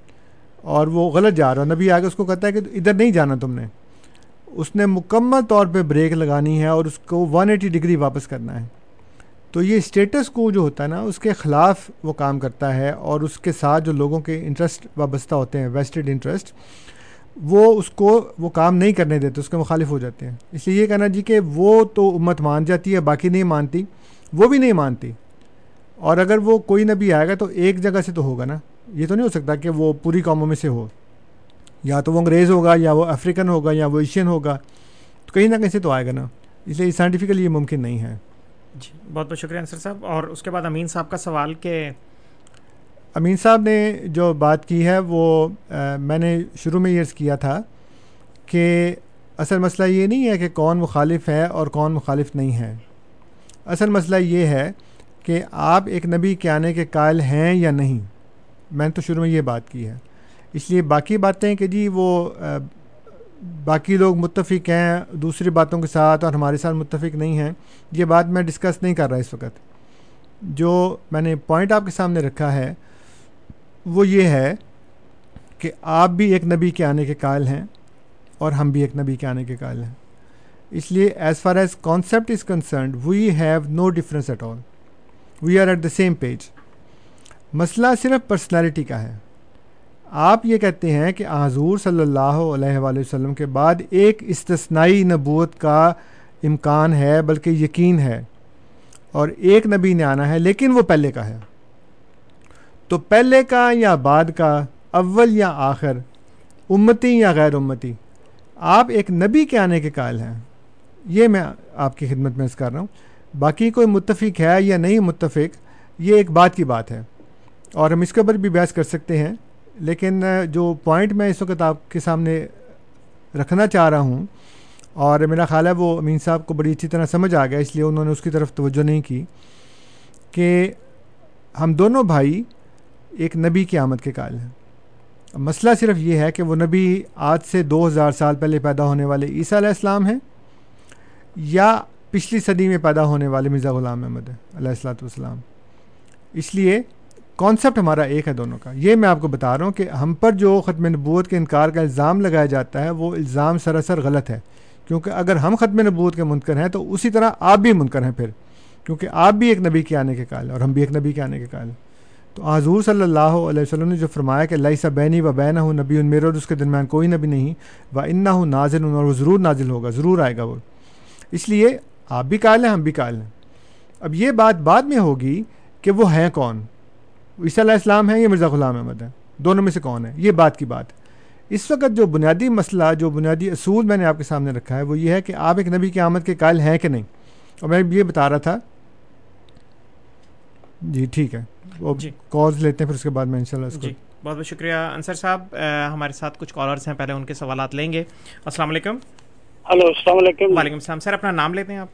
F: اور وہ غلط جا رہا ہے۔ نبی آگے اس کو کہتا ہے کہ ادھر نہیں جانا تم نے۔ اس نے مکمل طور پہ بریک لگانی ہے اور اس کو ون ایٹی ڈگری واپس کرنا ہے۔ تو یہ اسٹیٹس کو جو ہوتا ہے نا، اس کے خلاف وہ کام کرتا ہے اور اس کے ساتھ جو لوگوں کے انٹرسٹ وابستہ ہوتے ہیں ویسٹڈ انٹرسٹ وہ اس کو، وہ کام نہیں کرنے دیتے، اس کے مخالف ہو جاتے ہیں۔ اس لیے یہ کہنا جی کہ وہ تو امت مان جاتی ہے، باقی نہیں مانتی، وہ بھی نہیں مانتی۔ اور اگر وہ کوئی نبی آئے گا تو ایک جگہ سے تو ہوگا نا۔ یہ تو نہیں ہو سکتا کہ وہ پوری قوموں میں سے ہو۔ یا تو وہ انگریز ہوگا یا وہ افریقن ہوگا یا وہ ایشین ہوگا تو کہیں نہ کہیں سے تو آئے گا نا۔ اس لیے سائنٹیفکلی یہ ممکن نہیں ہے۔
E: جی بہت بہت شکریہ انصر صاحب۔ اور اس کے بعد امین صاحب کا سوال کہ
F: امین صاحب نے جو بات کی ہے وہ میں نے شروع میں یہ کیا تھا کہ اصل مسئلہ یہ نہیں ہے کہ کون مخالف ہے اور کون مخالف نہیں ہے۔ اصل مسئلہ یہ ہے کہ آپ ایک نبی کے آنے کے قائل ہیں یا نہیں۔ میں نے تو شروع میں یہ بات کی ہے۔ اس لیے باقی باتیں کہ جی وہ باقی لوگ متفق ہیں، دوسری باتوں کے ساتھ اور ہمارے ساتھ متفق نہیں ہیں، یہ بات میں ڈسکس نہیں کر رہا اس وقت۔ جو میں نے پوائنٹ آپ کے سامنے رکھا ہے، وہ یہ ہے کہ آپ بھی ایک نبی کے آنے کے قائل ہیں اور ہم بھی ایک نبی کے آنے کے قائل ہیں۔ اس لیے as far as concept is concerned we have no difference at all we are at the same page مسئلہ صرف پرسنالٹی کا ہے۔ آپ یہ کہتے ہیں کہ حضور صلی اللہ علیہ وآلہ وسلم کے بعد ایک استثنائی نبوت کا امکان ہے، بلکہ یقین ہے۔ اور ایک نبی نے آنا ہے، لیکن وہ پہلے کا ہے۔ تو پہلے کا یا بعد کا، اول یا آخر، امتی یا غیر امتی، آپ ایک نبی کے آنے کے قائل ہیں۔ یہ میں آپ کی خدمت میں اس کر رہا ہوں۔ باقی کوئی متفق ہے یا نہیں متفق، یہ ایک بات کی بات ہے۔ اور ہم اس کے اوپر بھی بحث کر سکتے ہیں۔ لیکن جو پوائنٹ میں اس وقت آپ کے سامنے رکھنا چاہ رہا ہوں، اور میرا خیال ہے وہ امین صاحب کو بڑی اچھی طرح سمجھ آ گیا، اس لیے انہوں نے اس کی طرف توجہ نہیں کی کہ ہم دونوں بھائی ایک نبی کی آمد کے قائل ہیں۔ مسئلہ صرف یہ ہے کہ وہ نبی آج سے دو ہزار سال پہلے پیدا ہونے والے عیسیٰ علیہ السلام ہیں یا پچھلی صدی میں پیدا ہونے والے مرزا غلام احمد علیہ السلاۃ والسلام اس لیے کانسیپٹ ہمارا ایک ہے دونوں کا۔ یہ میں آپ کو بتا رہا ہوں کہ ہم پر جو ختم نبوت کے انکار کا الزام لگایا جاتا ہے، وہ الزام سراسر غلط ہے۔ کیونکہ اگر ہم ختم نبوت کے منکر ہیں تو اسی طرح آپ بھی منکر ہیں پھر۔ کیونکہ آپ بھی ایک نبی کے آنے کے قائل اور ہم بھی ایک نبی کے آنے کے قائل تو حضور صلی اللہ علیہ وسلم نے جو فرمایا کہ اللہ سا بینی و بین ہوں نبی، ان میرے اور اس کے درمیان کوئی نبی نہیں۔ و انا ہوں نازل ہوں اور وہ ضرور نازل ہوگا، ضرور آئے گا وہ۔ اس لیے آپ بھی قائل ہیں، ہم بھی قائل ہیں۔ اب یہ بات بعد میں ہوگی کہ وہ ہیں کون۔ عیسیٰ علیہ السلام ہیں یا مرزا غلام احمد ہیں؟ دونوں میں سے کون ہے؟ یہ بات کی بات۔ اس وقت جو بنیادی مسئلہ جو بنیادی اصول میں نے آپ کے سامنے رکھا ہے وہ یہ ہے کہ آپ ایک نبی کی آمد کے قائل ہیں کہ نہیں؟ اور میں یہ بتا رہا تھا۔ جی ٹھیک ہے۔ وہ
E: جی۔
F: کالز لیتے ہیں پھر اس کے بعد میں انشاءاللہ اس کو
E: جی بہت بہت شکریہ انصر صاحب۔ ہمارے ساتھ کچھ کالرس ہیں پہلے ان کے سوالات لیں گے۔ السلام علیکم۔
G: ہلو السلام علیکم۔
E: وعلیکم السلام۔ سر اپنا نام لیتے ہیں آپ؟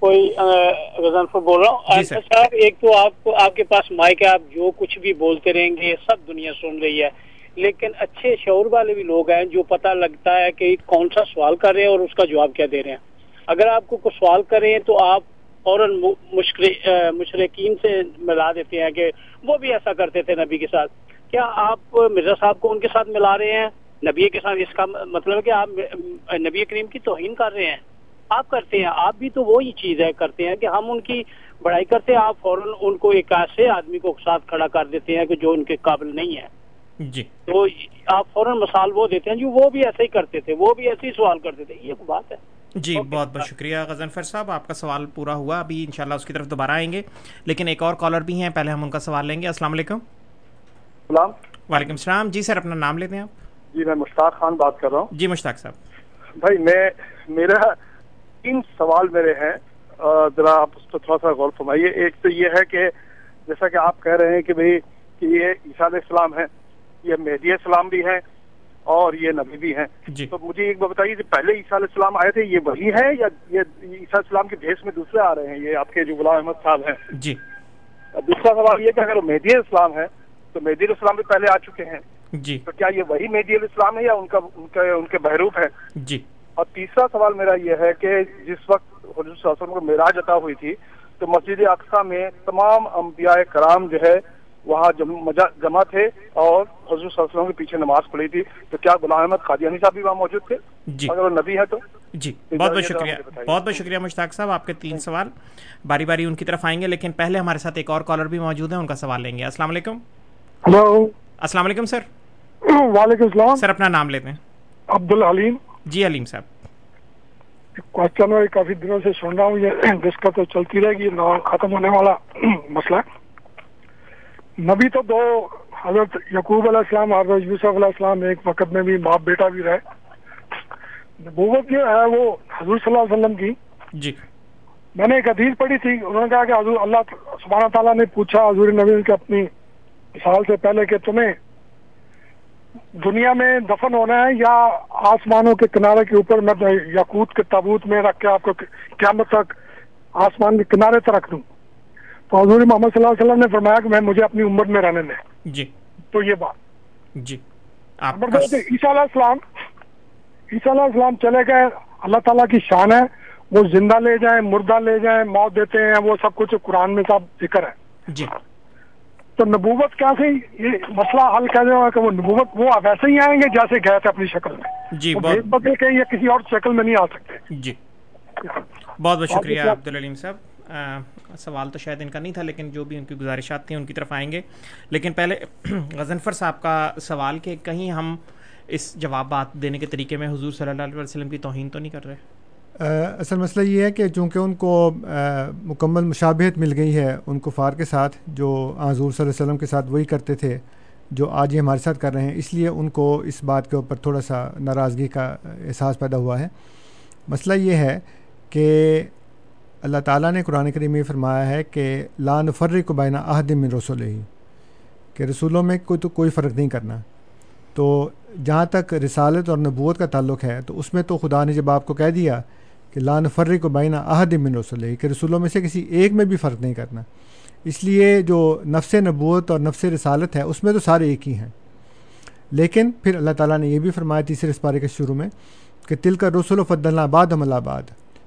G: کوئی غزنفر بول رہا ہوں۔
E: جی
G: صاحب ایک تو آپ کو آپ کے پاس مائک ہے آپ جو کچھ بھی بولتے رہیں گے سب دنیا سن رہی ہے۔ لیکن اچھے شعور والے بھی لوگ ہیں جو پتہ لگتا ہے کہ کون سا سوال کر رہے ہیں اور اس کا جواب کیا دے رہے ہیں۔ اگر آپ کو کوئی سوال کریں تو آپ فوراً مشرقین سے ملا دیتے ہیں کہ وہ بھی ایسا کرتے تھے نبی کے ساتھ۔ کیا آپ مرزا صاحب کو ان کے ساتھ ملا رہے ہیں؟ نبی کے ساتھ اس کا مطلب ہے کہ آپ نبی کریم کی توہین کر رہے ہیں۔ آپ کرتے ہیں آپ بھی تو وہی چیز ہے کرتے ہیں کہ ہم ان کی بڑائی کرتے ہیں آپ فوراً ان کو ایک ایسے آدمی کو ساتھ کھڑا کر دیتے ہیں کہ جو ان کے قابل نہیں ہے۔
E: جی۔
G: تو آپ فوراً مثال وہ دیتے ہیں جو وہ بھی ایسے ہی کرتے تھے وہ بھی ایسے ہی سوال کرتے تھے۔ یہ بات ہے۔
E: جی بہت بہت شکریہ غزنفر صاحب آپ کا سوال پورا ہوا۔ ابھی انشاءاللہ اس کی طرف دوبارہ آئیں گے۔ لیکن ایک اور کالر بھی ہیں پہلے ہم ان کا سوال لیں گے۔ السلام علیکم۔
I: سلام
E: وعلیکم السلام۔ جی سر اپنا نام لیتے ہیں آپ۔
I: جی میں مشتاق خان بات کر رہا ہوں۔
E: جی مشتاق صاحب۔
I: بھائی میں میرا تین سوال میرے ہیں۔ ذرا آپ اس پہ تھوڑا سا غور فرمائیے۔ ایک تو یہ ہے کہ جیسا کہ آپ کہہ رہے ہیں کہ بھائی کہ یہ عیسیٰ علیہ السلام ہے یہ مہدی السلام بھی ہیں اور یہ نبی بھی ہیں۔
E: جی۔
I: تو مجھے ایک بات بتائیے کہ پہلے عیسیٰ علیہ السلام آئے تھے یہ وہی ہیں یا یہ عیسیٰ علیہ السلام کے بھیس میں دوسرے آ رہے ہیں؟ یہ آپ کے جو غلام احمد صاحب ہیں۔
E: جی۔
I: دوسرا سوال یہ کہ اگر وہ مہدی السلام ہے تو مہدی السلام بھی پہلے آ چکے ہیں۔
E: جی۔
I: تو کیا یہ وہی مہدی علیہ السلام ہے یا ان کا ان کے بحروف ہے
E: جی۔
I: اور تیسرا سوال میرا یہ ہے کہ جس وقت حضور صلی اللہ علیہ وسلم کو معراج عطا ہوئی تھی تو مسجد اقسا میں تمام انبیاء کرام جو ہے وہاں جمع تھے اور حضور صلی اللہ علیہ وسلم کے پیچھے نماز پڑھی تھی۔ تو کیا غلام احمد قادیانی صاحب بھی وہاں موجود تھے؟
E: جی۔
I: اگر وہ نبی ہے تو؟
E: جی بہت بہت شکریہ بہت بہت شکریہ مشتاق صاحب آپ کے تین سوال باری باری ان کی طرف آئیں گے لیکن پہلے ہمارے ساتھ ایک اور کالر بھی موجود ہیں ان کا سوال لیں گے۔ السلام علیکم۔
H: ہلو۔
E: السلام علیکم سر۔
H: وعلیکم السلام۔
E: سر اپنا نام لیتے ہیں۔
H: عبد الحلیم
E: جی علیم صاحب۔
H: کوشچن میں کافی دنوں سے سن رہا ہوں یہ جس کا تو چلتی رہے گی نہ ختم ہونے والا مسئلہ نبی تو دو حضرت یقوب علیہ السلام حضرت یوسف علیہ السلام ایک وقت میں بھی باپ بیٹا بھی رہے۔ نبوت جو ہے وہ حضور صلی اللہ علیہ وسلم کی۔
E: جی۔
H: میں نے ایک حدیث پڑھی تھی انہوں نے کہا کہ حضور اللہ سبحانہ تعالیٰ نے پوچھا حضور نبی کے اپنی سال سے پہلے کہ تمہیں دنیا میں دفن ہونا ہے یا آسمانوں کے کنارے کے اوپر میں یقوت کے تابوت میں رکھ کے آپ کو قیامت تک آسمان کے کنارے تک رکھ دوں؟ تو حضور محمد صلی اللہ علیہ وسلم نے فرمایا کہ میں مجھے اپنی عمر میں رہنے دیں۔
E: جی۔
H: تو یہ بات۔
E: جی۔
H: عیسیٰ علیہ السلام عیسیٰ علیہ السلام چلے گئے اللہ تعالیٰ کی شان ہے وہ زندہ لے جائیں مردہ لے جائیں موت دیتے ہیں وہ سب کچھ قرآن میں سب ذکر ہے۔
E: جی۔
H: تو نبوت کیسے یہ مسئلہ حل کر دے کہ وہ نبوت وہ ویسے ہی آئیں گے جیسے گئے تھے اپنی شکل میں۔
E: جی
H: بہت بدل کے یا کسی اور شکل میں نہیں آ سکتے۔
E: جی۔ بہت بہت شکریہ عبدالعلیم صاحب۔ سوال تو شاید ان کا نہیں تھا لیکن جو بھی ان کی گزارشات تھیں ان کی طرف آئیں گے۔ لیکن پہلے غزنفر صاحب کا سوال کہ کہیں ہم اس جوابات دینے کے طریقے میں حضور صلی اللہ علیہ وسلم کی توہین تو نہیں کر رہے؟
F: اصل مسئلہ یہ ہے کہ چونکہ ان کو مکمل مشابہت مل گئی ہے ان کفار کے ساتھ، جو حضور صلی اللہ علیہ وسلم کے ساتھ وہی کرتے تھے، جو آج یہ ہمارے ساتھ کر رہے ہیں، اس لیے ان کو اس بات کے اوپر تھوڑا سا ناراضگی کا احساس پیدا ہوا ہے۔ مسئلہ یہ ہے کہ اللہ تعالیٰ نے قرآن کریم میں فرمایا ہے کہ لان فرق کو بائنا عہدم رسول ہی کہ رسولوں میں کوئی تو کوئی فرق نہیں کرنا۔ تو جہاں تک رسالت اور نبوت کا تعلق ہے، تو اس میں تو خدا نے جب آپ کو کہہ دیا کہ لان فرق و بائنا عہد من رسول کہ رسولوں میں سے کسی ایک میں بھی فرق نہیں کرنا۔ اس لیے جو نفس نبوت اور نفس رسالت ہے، اس میں تو سارے ایک ہی ہیں۔ لیکن پھر اللہ تعالیٰ نے یہ بھی فرمایا تیسرے اس پارے کے شروع میں کہ تل کا رسول و فد اللہ آباد ہم آباد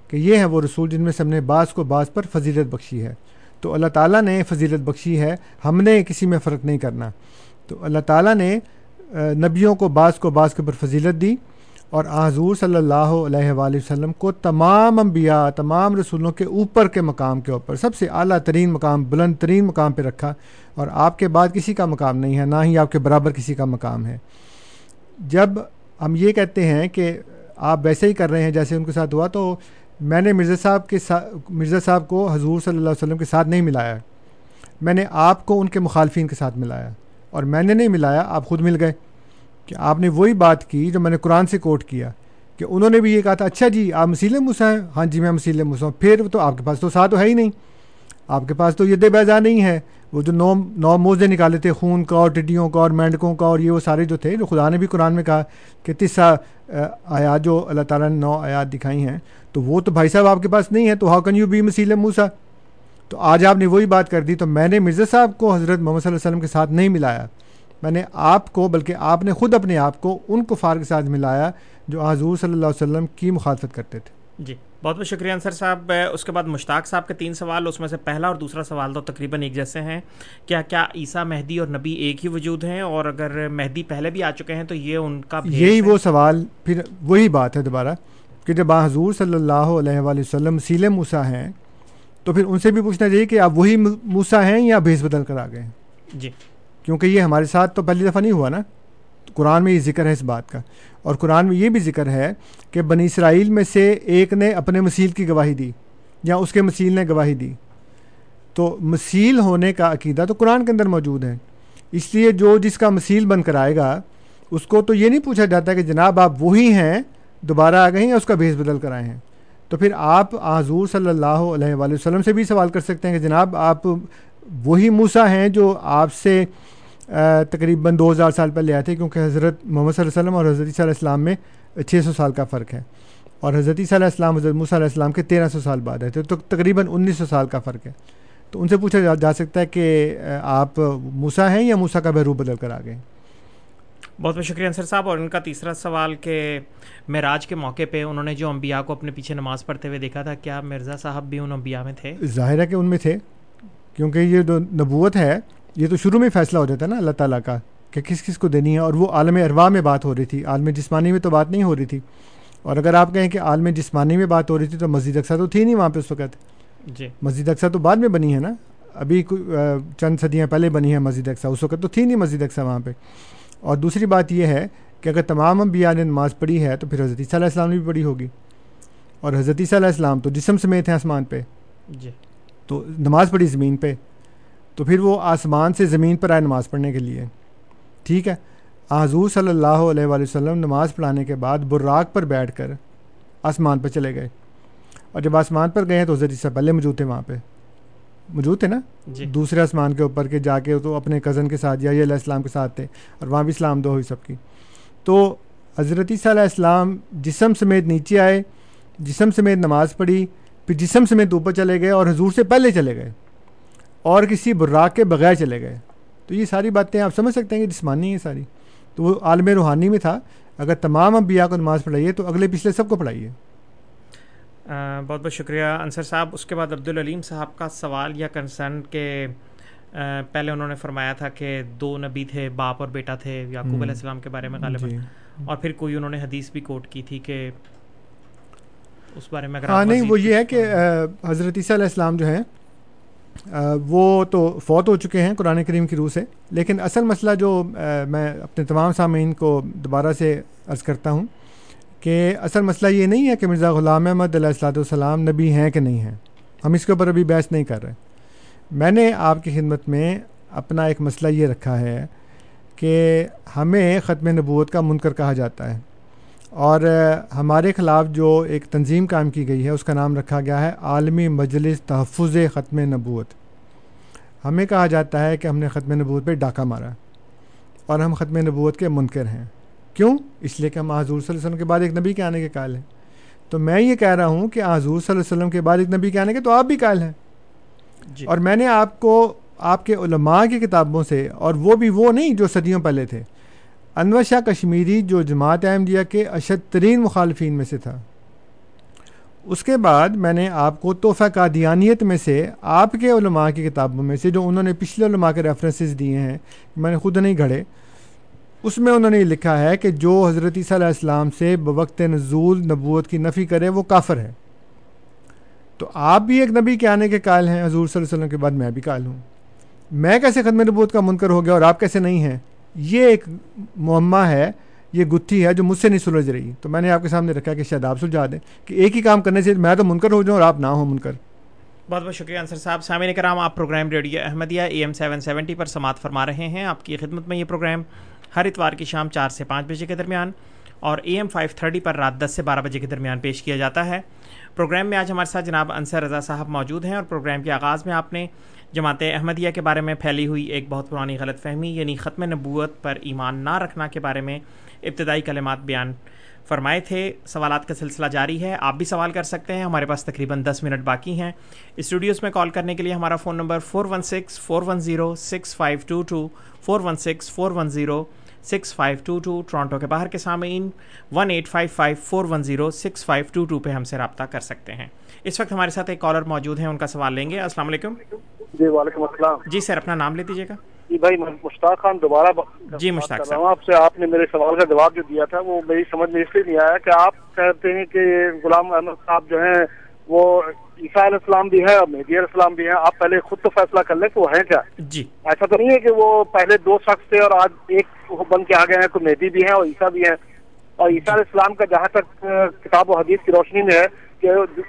F: کہ یہ ہے وہ رسول جن میں سے ہم نے بعض کو بعض پر فضیلت بخشی ہے۔ تو اللہ تعالیٰ نے فضیلت بخشی ہے، ہم نے کسی میں فرق نہیں کرنا۔ تو اللہ تعالیٰ نے نبیوں کو بعض کو بعض کے اوپر فضیلت دی۔ اور حضور صلی اللہ علیہ وآلہ وسلم کو تمام انبیاء، تمام رسولوں کے اوپر کے مقام کے اوپر، سب سے اعلیٰ ترین مقام، بلند ترین مقام پہ رکھا اور آپ کے بعد کسی کا مقام نہیں ہے، نہ ہی آپ کے برابر کسی کا مقام ہے۔ جب ہم یہ کہتے ہیں کہ آپ ویسے ہی کر رہے ہیں جیسے ان کے ساتھ ہوا، تو میں نے مرزا صاحب کے ساتھ مرزا صاحب کو حضور صلی اللہ علیہ وسلم کے ساتھ نہیں ملایا۔ میں نے آپ کو ان کے مخالفین کے ساتھ ملایا اور میں نے نہیں ملایا، آپ خود مل گئے۔ کہ آپ نے وہی بات کی جو میں نے قرآن سے کوٹ کیا کہ انہوں نے بھی یہ کہا تھا اچھا جی آپ مسیل موسا ہیں؟ ہاں جی میں مسیل موسا ہوں۔ پھر تو آپ کے پاس تو ساتھ تو ہے ہی نہیں۔ آپ کے پاس تو یہ بیزا نہیں ہے۔ وہ جو نو نو موزے نکالے تھے، خون کا اور ٹڈیوں کا اور مینڈکوں کا اور یہ وہ سارے جو تھے، جو خدا نے بھی قرآن میں کہا کہ تیسا آیات جو اللہ تعالیٰ نے نو آیات دکھائی ہیں، تو وہ تو بھائی صاحب آپ کے پاس نہیں ہے، تو ہاؤ کین یو بی مسیل موسا تو آج آپ نے وہی بات کر دی، تو میں نے مرزا صاحب کو حضرت محمد صلی اللہ علیہ وسلم کے ساتھ نہیں ملایا۔ میں نے آپ کو بلکہ آپ نے خود اپنے آپ کو ان کفار کے ساتھ ملایا جو حضور صلی اللہ علیہ وسلم کی مخالفت کرتے تھے۔
E: جی بہت بہت شکریہ انصر صاحب۔ اس کے بعد مشتاق صاحب کے تین سوال اس میں سے پہلا اور دوسرا سوال تو تقریباً ایک جیسے ہیں۔ کیا کیا عیسیٰ مہدی اور نبی ایک ہی وجود ہیں؟ اور اگر مہدی پہلے بھی آ چکے ہیں تو یہ ان کا
F: یہی وہ سوال پھر وہی بات ہے دوبارہ کہ جب حضور صلی اللہ علیہ وآلہ وسلم سیل موسا ہیں تو پھر ان سے بھی پوچھنا چاہیے کہ آپ وہی موسا ہیں یا بھیس بدل کر آ گئے
E: جی۔
F: کیونکہ یہ ہمارے ساتھ تو پہلی دفعہ نہیں ہوا نا۔ قرآن میں یہ ذکر ہے اس بات کا۔ اور قرآن میں یہ بھی ذکر ہے کہ بنی اسرائیل میں سے ایک نے اپنے مسیل کی گواہی دی یا اس کے مسیل نے گواہی دی۔ تو مسیل ہونے کا عقیدہ تو قرآن کے اندر موجود ہے۔ اس لیے جو جس کا مسیل بن کر آئے گا، اس کو تو یہ نہیں پوچھا جاتا کہ جناب آپ وہی ہیں، دوبارہ آ گئے ہیں یا اس کا بھیس بدل کر آئے ہیں۔ تو پھر آپ حضور صلی اللہ علیہ وآلہ وسلم سے بھی سوال کر سکتے ہیں کہ جناب آپ وہی موسا ہیں جو آپ سے تقریباً دو ہزار سال پہلے آئے تھے کیونکہ حضرت محمد صلی اللہ علیہ وسلم اور حضرت صلی علیہ السلام میں چھ سو سال کا فرق ہے۔ اور حضرت صلی علیہ السلام حضرت موسیٰ علیہ السلام کے تیرہ سو سال بعد آئے تھے تو تقریباً انیس سو سال کا فرق ہے۔ تو ان سے پوچھا جا سکتا ہے کہ آپ موسا ہیں یا موسا کا بحروب بدل کر آ گئے؟
E: بہت بہت شکریہ انصر صاحب۔ اور ان کا تیسرا سوال کہ معراج کے موقع پہ انہوں نے جو انبیاء کو اپنے پیچھے نماز پڑھتے ہوئے دیکھا تھا کیا مرزا صاحب بھی ان انبیاء میں تھے؟
F: ظاہر ہے کہ ان میں تھے۔ کیونکہ یہ جو نبوت ہے یہ تو شروع میں فیصلہ ہو جاتا ہے نا اللہ تعالیٰ کا کہ کس کس کو دینی ہے اور وہ عالم اروا میں بات ہو رہی تھی۔ عالم جسمانی میں تو بات نہیں ہو رہی تھی۔ اور اگر آپ کہیں کہ عالم جسمانی میں بات ہو رہی تھی تو مسجد اقسا تو تھی نہیں وہاں پہ اس وقت۔
E: جی۔
F: مسجد اقسا تو بعد میں بنی ہے نا۔ ابھی چند صدیاں پہلے بنی ہے مسجد اقسا اس وقت تو تھی نہیں مسجد اقسا وہاں پہ۔ اور دوسری بات یہ ہے کہ اگر تمام انبیاء نے نماز پڑھی ہے تو پھر حضرت صلی علیہ السلام نے بھی پڑھی ہوگی۔ اور حضرت صلی علیہ السلام تو جسم سمیت ہیں آسمان پہ۔
E: جی۔
F: تو نماز پڑھی زمین پہ تو پھر وہ آسمان سے زمین پر آئے نماز پڑھنے کے لیے۔ ٹھیک ہے؟ حضور صلی اللہ علیہ وآلہ وسلم نماز پڑھانے کے بعد براق پر بیٹھ کر آسمان پہ چلے گئے۔ اور جب آسمان پر گئے تو حضرت سے پہلے موجود تھے وہاں پہ۔ موجود تھے نا؟
E: جی۔
F: دوسرے آسمان کے اوپر کے جا کے تو اپنے کزن کے ساتھ یا یہ علیہ السلام کے ساتھ تھے اور وہاں بھی اسلام دو ہوئی سب کی۔ تو حضرت صلی علیہ السلام جسم سمیت نیچے آئے جسم سمیت نماز پڑھی۔ پھر جسم سمیت اوپر چلے گئے اور حضور سے پہلے چلے گئے اور کسی براق کے بغیر چلے گئے۔ تو یہ ساری باتیں آپ سمجھ سکتے ہیں کہ جسمانی ہیں ساری۔ تو وہ عالم روحانی میں تھا۔ اگر تمام انبیاء کو نماز پڑھائیے تو اگلے پچھلے سب کو پڑھائیے۔
E: بہت بہت شکریہ انصر صاحب۔ اس کے بعد عبدالعلیم صاحب کا سوال یا کنسرن کہ پہلے انہوں نے فرمایا تھا کہ دو نبی تھے باپ اور بیٹا تھے یعقوب علیہ السلام کے بارے میں غالباً۔
F: جی۔
E: اور پھر کوئی انہوں نے حدیث بھی کوٹ کی تھی کہ اس بارے میں
F: ہاں نہیں وہ یہ ہے کہ حضرت عیسیٰ علیہ السلام جو ہیں وہ تو فوت ہو چکے ہیں قرآن کریم کی روح سے لیکن اصل مسئلہ جو میں اپنے تمام سامعین کو دوبارہ سے عرض کرتا ہوں کہ اصل مسئلہ یہ نہیں ہے کہ مرزا غلام احمد علیہ السلاۃ والسلام نبی ہیں کہ نہیں ہیں۔ ہم اس کے اوپر ابھی بحث نہیں کر رہے۔ میں نے آپ کی خدمت میں اپنا ایک مسئلہ یہ رکھا ہے کہ ہمیں ختم نبوت کا منکر کہا جاتا ہے۔ اور ہمارے خلاف جو ایک تنظیم قائم کی گئی ہے اس کا نام رکھا گیا ہے عالمی مجلس تحفظ ختم نبوت۔ ہمیں کہا جاتا ہے کہ ہم نے ختم نبوت پہ ڈاکہ مارا اور ہم ختم نبوت کے منکر ہیں۔ کیوں؟ اس لیے کہ ہم حضور صلی اللہ علیہ وسلم کے بعد ایک نبی کے آنے کے قائل ہیں۔ تو میں یہ کہہ رہا ہوں کہ حضور صلی اللہ علیہ وسلم کے بعد ایک نبی کے آنے کے تو آپ بھی قائل ہیں۔
E: جی۔
F: اور میں نے آپ کو آپ کے علماء کی کتابوں سے اور وہ بھی وہ نہیں جو صدیوں پہلے تھے انور شاہ کشمیری جو جماعت احمدیہ کے اشد ترین مخالفین میں سے تھا۔ اس کے بعد میں نے آپ کو تحفہ قادیانیت میں سے آپ کے علماء کی کتابوں میں سے جو انہوں نے پچھلے علماء کے ریفرنسز دیے ہیں، میں نے خود نہیں گھڑے۔ اس میں انہوں نے یہ لکھا ہے کہ جو حضرت صلی اللہ علیہ السلام سے بوقت نزول نبوت کی نفی کرے، وہ کافر ہے۔ تو آپ بھی ایک نبی کے آنے کے قائل ہیں، حضور صلی اللہ علیہ وسلم کے بعد میں بھی قائل ہوں۔ میں کیسے ختم نبوت کا منکر ہو گیا اور آپ کیسے نہیں ہیں؟ یہ ایک معمہ ہے، یہ گتھی ہے جو مجھ سے نہیں سلجھ رہی۔ تو میں نے آپ کے سامنے رکھا کہ شاید آپ سلجھا دیں کہ ایک ہی کام کرنے سے میں تو منکر ہو جاؤں اور آپ نہ ہوں منکر۔
E: بہت بہت شکریہ انصر صاحب۔ سامعین کرام، آپ programme radio Ahmadiyya A M seven seventy پر سماعت فرما رہے ہیں۔ آپ کی خدمت میں یہ پروگرام ہر اتوار کی شام چار سے پانچ بجے کے درمیان اور اے ایم فائیو تھرٹی پر رات دس سے بارہ بجے کے درمیان پیش کیا جاتا ہے۔ پروگرام میں آج ہمارے ساتھ جناب انصر رضا صاحب موجود ہیں اور پروگرام کے آغاز میں آپ نے جماعت احمدیہ کے بارے میں پھیلی ہوئی ایک بہت پرانی غلط فہمی یعنی ختم نبوت پر ایمان نہ رکھنا کے بارے میں ابتدائی کلمات بیان فرمائے تھے۔ سوالات کا سلسلہ جاری ہے، آپ بھی سوال کر سکتے ہیں۔ ہمارے پاس تقریباً دس منٹ باقی ہیں۔ اسٹوڈیوز میں کال کرنے کے لیے ہمارا phone number four one six, four one zero, six five two two, four one six, four one zero, six five two two, Toronto کے باہر کے سامعین، one eight five five, four one zero, six five two two پہ ہم سے رابطہ کر سکتے ہیں۔ اس وقت ہمارے ساتھ ایک کالر موجود ہیں ان کا سوال لیں گے۔ السلام علیکم۔
J: جی وعلیکم السلام۔
E: جی سر اپنا نام لے دیجیے گا۔
J: جی بھائی مشتاق خان دوبارہ
E: جی مشتاق
J: صاحب۔ آپ سے آپ نے میرے سوال کا جواب جو دیا تھا وہ میری سمجھ میں اس لیے نہیں آیا کہ آپ کہتے ہیں کہ غلام احمد صاحب جو ہیں وہ عیسیٰ علیہ السلام بھی ہے اور مہدی علیہ السلام بھی ہیں۔ آپ پہلے خود تو فیصلہ کر لیں کہ وہ ہیں کیا؟
E: جی۔
J: ایسا تو نہیں ہے کہ وہ پہلے دو شخص تھے اور آج ایک بن کے آ گئے ہیں تو مہدی بھی ہیں اور عیسیٰ بھی ہیں۔ اور عیسیٰ علیہ السلام کا جہاں تک کتاب و حدیث کی روشنی میں ہے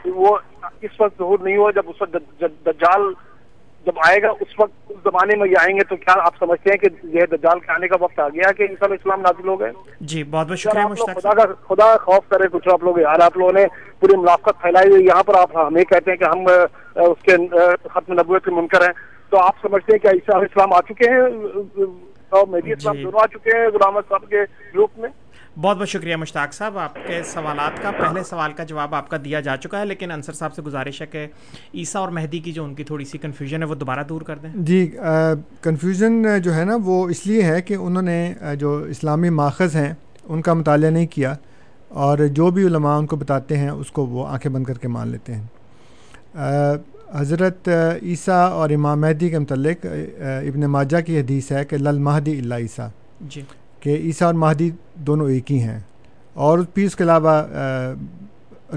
J: وہ اس وقت ظہور نہیں ہوا جب اس وقت دجال جب آئے گا اس وقت اس زمانے میں یہ آئیں گے تو کیا آپ سمجھتے ہیں کہ یہ دجال کے آنے کا وقت آ گیا کہ علیہ السلام نازل ہو گئے؟
E: جی بہت بہت شکریہ مشتاق
J: خدا کا خدا خوف کرے کچھ آپ لوگ یار آپ لوگوں نے پوری منافقت پھیلائی ہوئی یہاں پر آپ ہمیں کہتے ہیں کہ ہم اس کے ختم نبوت کے منکر ہیں۔ تو آپ سمجھتے ہیں کہ عیسیٰ علیہ السلام آ چکے ہیں اور مہدی اسلام دونوں آ چکے ہیں غلام صاحب کے گروپ میں۔
E: بہت بہت شکریہ مشتاق صاحب آپ کے سوالات کا پہلے سوال کا جواب آپ کا دیا جا چکا ہے لیکن انصر صاحب سے گزارش ہے کہ عیسیٰ اور مہدی کی جو ان کی تھوڑی سی کنفیوژن ہے وہ دوبارہ دور کر دیں۔
F: جی کنفیوژن جو ہے نا وہ اس لیے ہے کہ انہوں نے جو اسلامی ماخذ ہیں ان کا مطالعہ نہیں کیا اور جو بھی علماء ان کو بتاتے ہیں اس کو وہ آنکھیں بند کر کے مان لیتے ہیں۔ حضرت عیسیٰ اور امام مہدی کے متعلق ابن ماجہ کی حدیث ہے کہ لل مہدی اللہ عیسیٰ۔
E: جی۔
F: کہ عیسیٰ اور مہدی دونوں ایک ہی ہیں۔ اور پھر اس کے علاوہ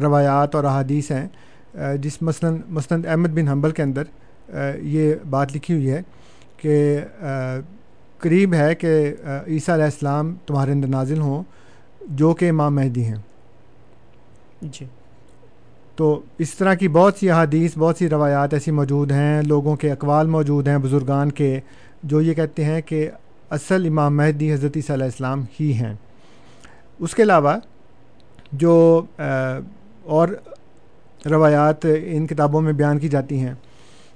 F: روایات اور احادیث ہیں۔ جس مثلاً مثلاً احمد بن حنبل کے اندر یہ بات لکھی ہوئی ہے کہ قریب ہے کہ عیسیٰ علیہ السلام تمہارے اندر نازل ہوں جو کہ امام مہدی ہیں۔
E: جی۔
F: تو اس طرح کی بہت سی احادیث بہت سی روایات ایسی موجود ہیں لوگوں کے اقوال موجود ہیں بزرگان کے جو یہ کہتے ہیں کہ اصل امام مہدی حضرت صلی اللہ علیہ السلام ہی ہیں۔ اس کے علاوہ جو اور روایات ان کتابوں میں بیان کی جاتی ہیں،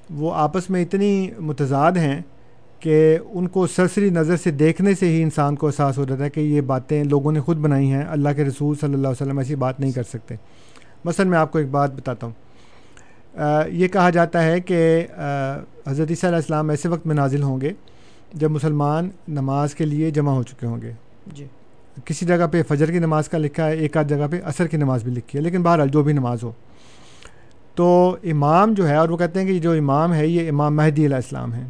F: وہ آپس میں اتنی متضاد ہیں کہ ان کو سرسری نظر سے دیکھنے سے ہی انسان کو احساس ہو جاتا ہے کہ یہ باتیں لوگوں نے خود بنائی ہیں، اللہ کے رسول صلی اللہ علیہ وسلم ایسی بات نہیں کر سکتے۔ مثلا میں آپ کو ایک بات بتاتا ہوں۔ یہ کہا جاتا ہے کہ حضرت علیہ السلام ایسے وقت میں نازل ہوں گے جب مسلمان نماز کے لیے جمع ہو چکے ہوں گے۔
E: جی۔
F: کسی جگہ پہ فجر کی نماز کا لکھا ہے ایک آدھ جگہ پہ عصر کی نماز بھی لکھی ہے لیکن بہرحال جو بھی نماز ہو۔ تو امام جو ہے اور وہ کہتے ہیں کہ جو امام ہے یہ امام مہدی علیہ السلام ہیں۔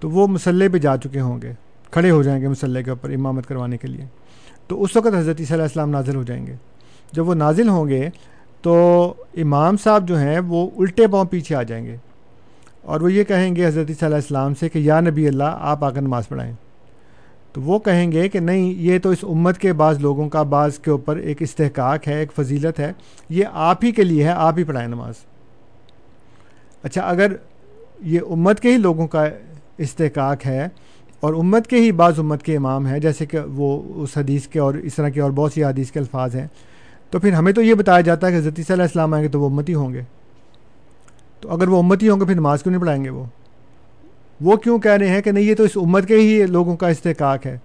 F: تو وہ مسلح پہ جا چکے ہوں گے کھڑے ہو جائیں گے مسلح کے اوپر امامت کروانے کے لیے۔ تو اس وقت حضرت صلی علیہ السلام نازل ہو جائیں گے۔ جب وہ نازل ہوں گے تو امام صاحب جو ہیں وہ الٹے پاؤں پیچھے آ جائیں گے۔ اور وہ یہ کہیں گے حضرت صلی اللہ علیہ السلام سے کہ یا نبی اللہ، آپ آ کر نماز پڑھائیں۔ تو وہ کہیں گے کہ نہیں، یہ تو اس امت کے بعض لوگوں کا بعض کے اوپر ایک استحقاق ہے، ایک فضیلت ہے، یہ آپ ہی کے لیے ہے، آپ ہی پڑھائیں نماز۔ اچھا اگر یہ امت کے ہی لوگوں کا استحقاق ہے اور امت کے ہی بعض امت کے امام ہیں، جیسے کہ وہ اس حدیث کے اور اس طرح کے اور بہت سی حدیث کے الفاظ ہیں، تو پھر ہمیں تو یہ بتایا جاتا ہے کہ حضرت صلی اللہ علیہ السلام آئیں گے تو وہ امتی ہوں گے۔ تو اگر وہ امتی ہوں گے پھر نماز کیوں نہیں پڑھائیں گے وہ؟ وہ کیوں کہہ رہے ہیں کہ نہیں یہ تو اس امت کے ہی لوگوں کا استحقاق ہے۔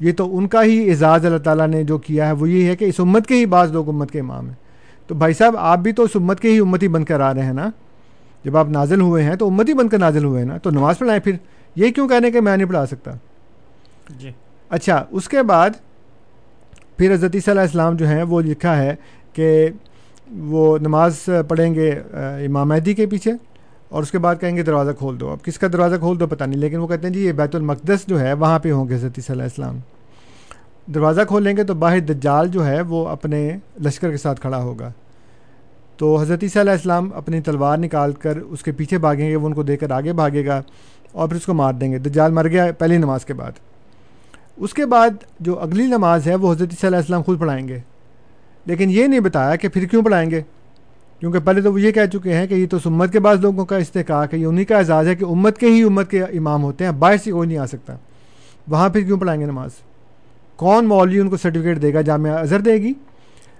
F: یہ تو ان کا ہی اعزاز اللہ تعالیٰ نے جو کیا ہے وہ یہ ہے کہ اس امت کے ہی بعض لوگ امت کے امام ہیں۔ تو بھائی صاحب آپ بھی تو اس امت کے ہی امتی بن کر آ رہے ہیں نا؟ جب آپ نازل ہوئے ہیں تو امتی بن کر نازل ہوئے ہیں نا؟ تو نماز پڑھائیں پھر۔ یہ کیوں کہنے کہ میں نہیں پڑھا سکتا؟
E: جی۔
F: اچھا اس کے بعد پھر حضرت صلی اللہ علیہ السلام جو ہیں وہ لکھا ہے کہ وہ نماز پڑھیں گے امام مہدی کے پیچھے اور اس کے بعد کہیں گے دروازہ کھول دو۔ اب کس کا دروازہ کھول دو پتہ نہیں، لیکن وہ کہتے ہیں جی یہ بیت المقدس جو ہے وہاں پہ ہوں گے حضرت صلی اللہ علیہ السلام۔ دروازہ کھولیں گے تو باہر دجال جو ہے وہ اپنے لشکر کے ساتھ کھڑا ہوگا۔ تو حضرت صلی اللہ علیہ السلام اپنی تلوار نکال کر اس کے پیچھے بھاگیں گے، وہ ان کو دے کر آگے بھاگے گا اور پھر اس کو مار دیں گے۔ دجال مر گیا پہلی نماز کے بعد۔ اس کے بعد جو اگلی نماز ہے وہ حضرت صلی اللہ علیہ السلام خود پڑھائیں گے۔ لیکن یہ نہیں بتایا کہ پھر کیوں پڑھائیں گے؟ کیونکہ پہلے تو وہ یہ کہہ چکے ہیں کہ یہ تو امت کے بعض لوگوں کا استحقاق ہے، یہ انہیں کا اعزاز ہے کہ امت کے ہی امت کے امام ہوتے ہیں باہر سے کوئی نہیں آ سکتا۔ وہاں پھر کیوں پڑھائیں گے نماز؟ کون مولوی ان کو سرٹیفکیٹ دے گا، جامعہ اظہر دے گی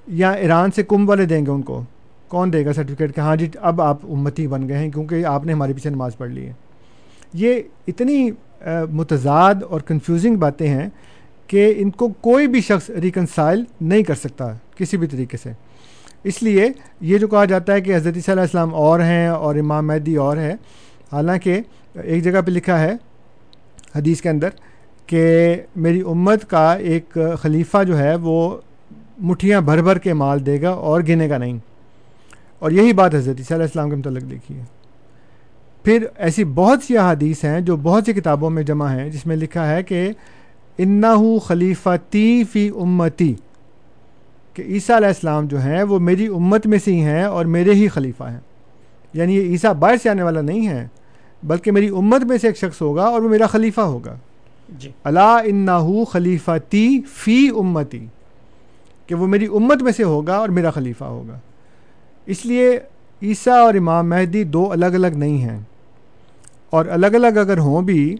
F: یا ایران سے کم والے دیں گے ان کو؟ کون دے گا سرٹیفکیٹ کہ ہاں جی اب آپ امتی بن گئے ہیں کیونکہ آپ نے ہمارے پیچھے نماز پڑھ لی ہے۔ یہ اتنی متضاد اور کنفیوزنگ باتیں ہیں کہ ان کو کوئی بھی شخص ریکنسائل نہیں کر سکتا۔ کسی بھی طریقے سے۔ اس لیے یہ جو کہا جاتا ہے کہ حضرت صلی اللہ علیہ وسلم اور ہیں اور امام مہدی اور ہے حالانکہ ایک جگہ پہ لکھا ہے حدیث کے اندر کہ میری امت کا ایک خلیفہ جو ہے وہ مٹھیاں بھر بھر کے مال دے گا اور گنے گا نہیں۔ اور یہی بات حضرت صلی اللہ علیہ وسلم کے متعلق دیکھی ہے۔ پھر ایسی بہت سی احادیث ہیں جو بہت سی کتابوں میں جمع ہیں، جس میں لکھا ہے کہ انا خلیفہ تی فی امتی۔ کہ عیسیٰ علیہ السلام جو ہیں وہ میری امت میں سے ہی ہیں اور میرے ہی خلیفہ ہیں۔ یعنی یہ عیسیٰ باہر سے آنے والا نہیں ہے بلکہ میری امت میں سے ایک شخص ہوگا اور وہ میرا خلیفہ ہوگا۔ جی۔ اللہ خلیفہ تی فی امتی کہ وہ میری امت میں سے ہوگا اور میرا خلیفہ ہوگا۔ اس لیے عیسیٰ اور امام مہدی دو الگ الگ نہیں ہیں۔ اور الگ الگ اگر ہوں بھی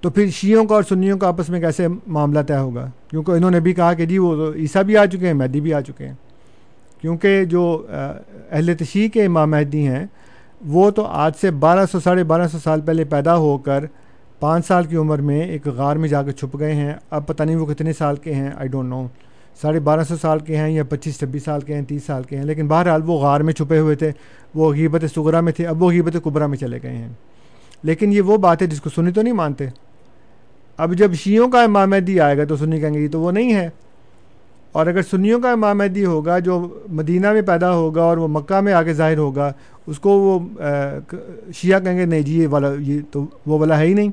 F: تو پھر شیعوں کا اور سنیوں کا آپس میں کیسے معاملہ طے ہوگا؟ کیونکہ انہوں نے بھی کہا کہ جی وہ عیسیٰ بھی آ چکے ہیں، مہدی بھی آ چکے ہیں۔ کیونکہ جو اہل تشیع کے امام مہدی ہیں، وہ تو آج سے بارہ سو، ساڑھے بارہ سو سال پہلے پیدا ہو کر پانچ سال کی عمر میں ایک غار میں جا کے چھپ گئے ہیں۔ اب پتہ نہیں وہ کتنے سال کے ہیں آئی ڈونٹ نو ساڑھے بارہ سو سال کے ہیں یا پچیس، چھبیس سال کے ہیں، تیس سال کے ہیں۔ لیکن بہرحال وہ غار میں چھپے ہوئے تھے، وہ غیبت سغرا میں تھے، اب وہ غیبت کبرا میں چلے گئے ہیں۔ لیکن یہ وہ بات ہے جس کو سنی تو نہیں مانتے۔ اب جب شیعوں کا امام مہدی آئے گا تو سنی کہیں گے یہ تو وہ نہیں ہے۔ اور اگر سنیوں کا امام مہدی ہوگا جو مدینہ میں پیدا ہوگا اور وہ مکہ میں آگے ظاہر ہوگا، اس کو وہ شیعہ کہیں گے، نہیں جی یہ والا، یہ تو وہ والا ہے ہی نہیں۔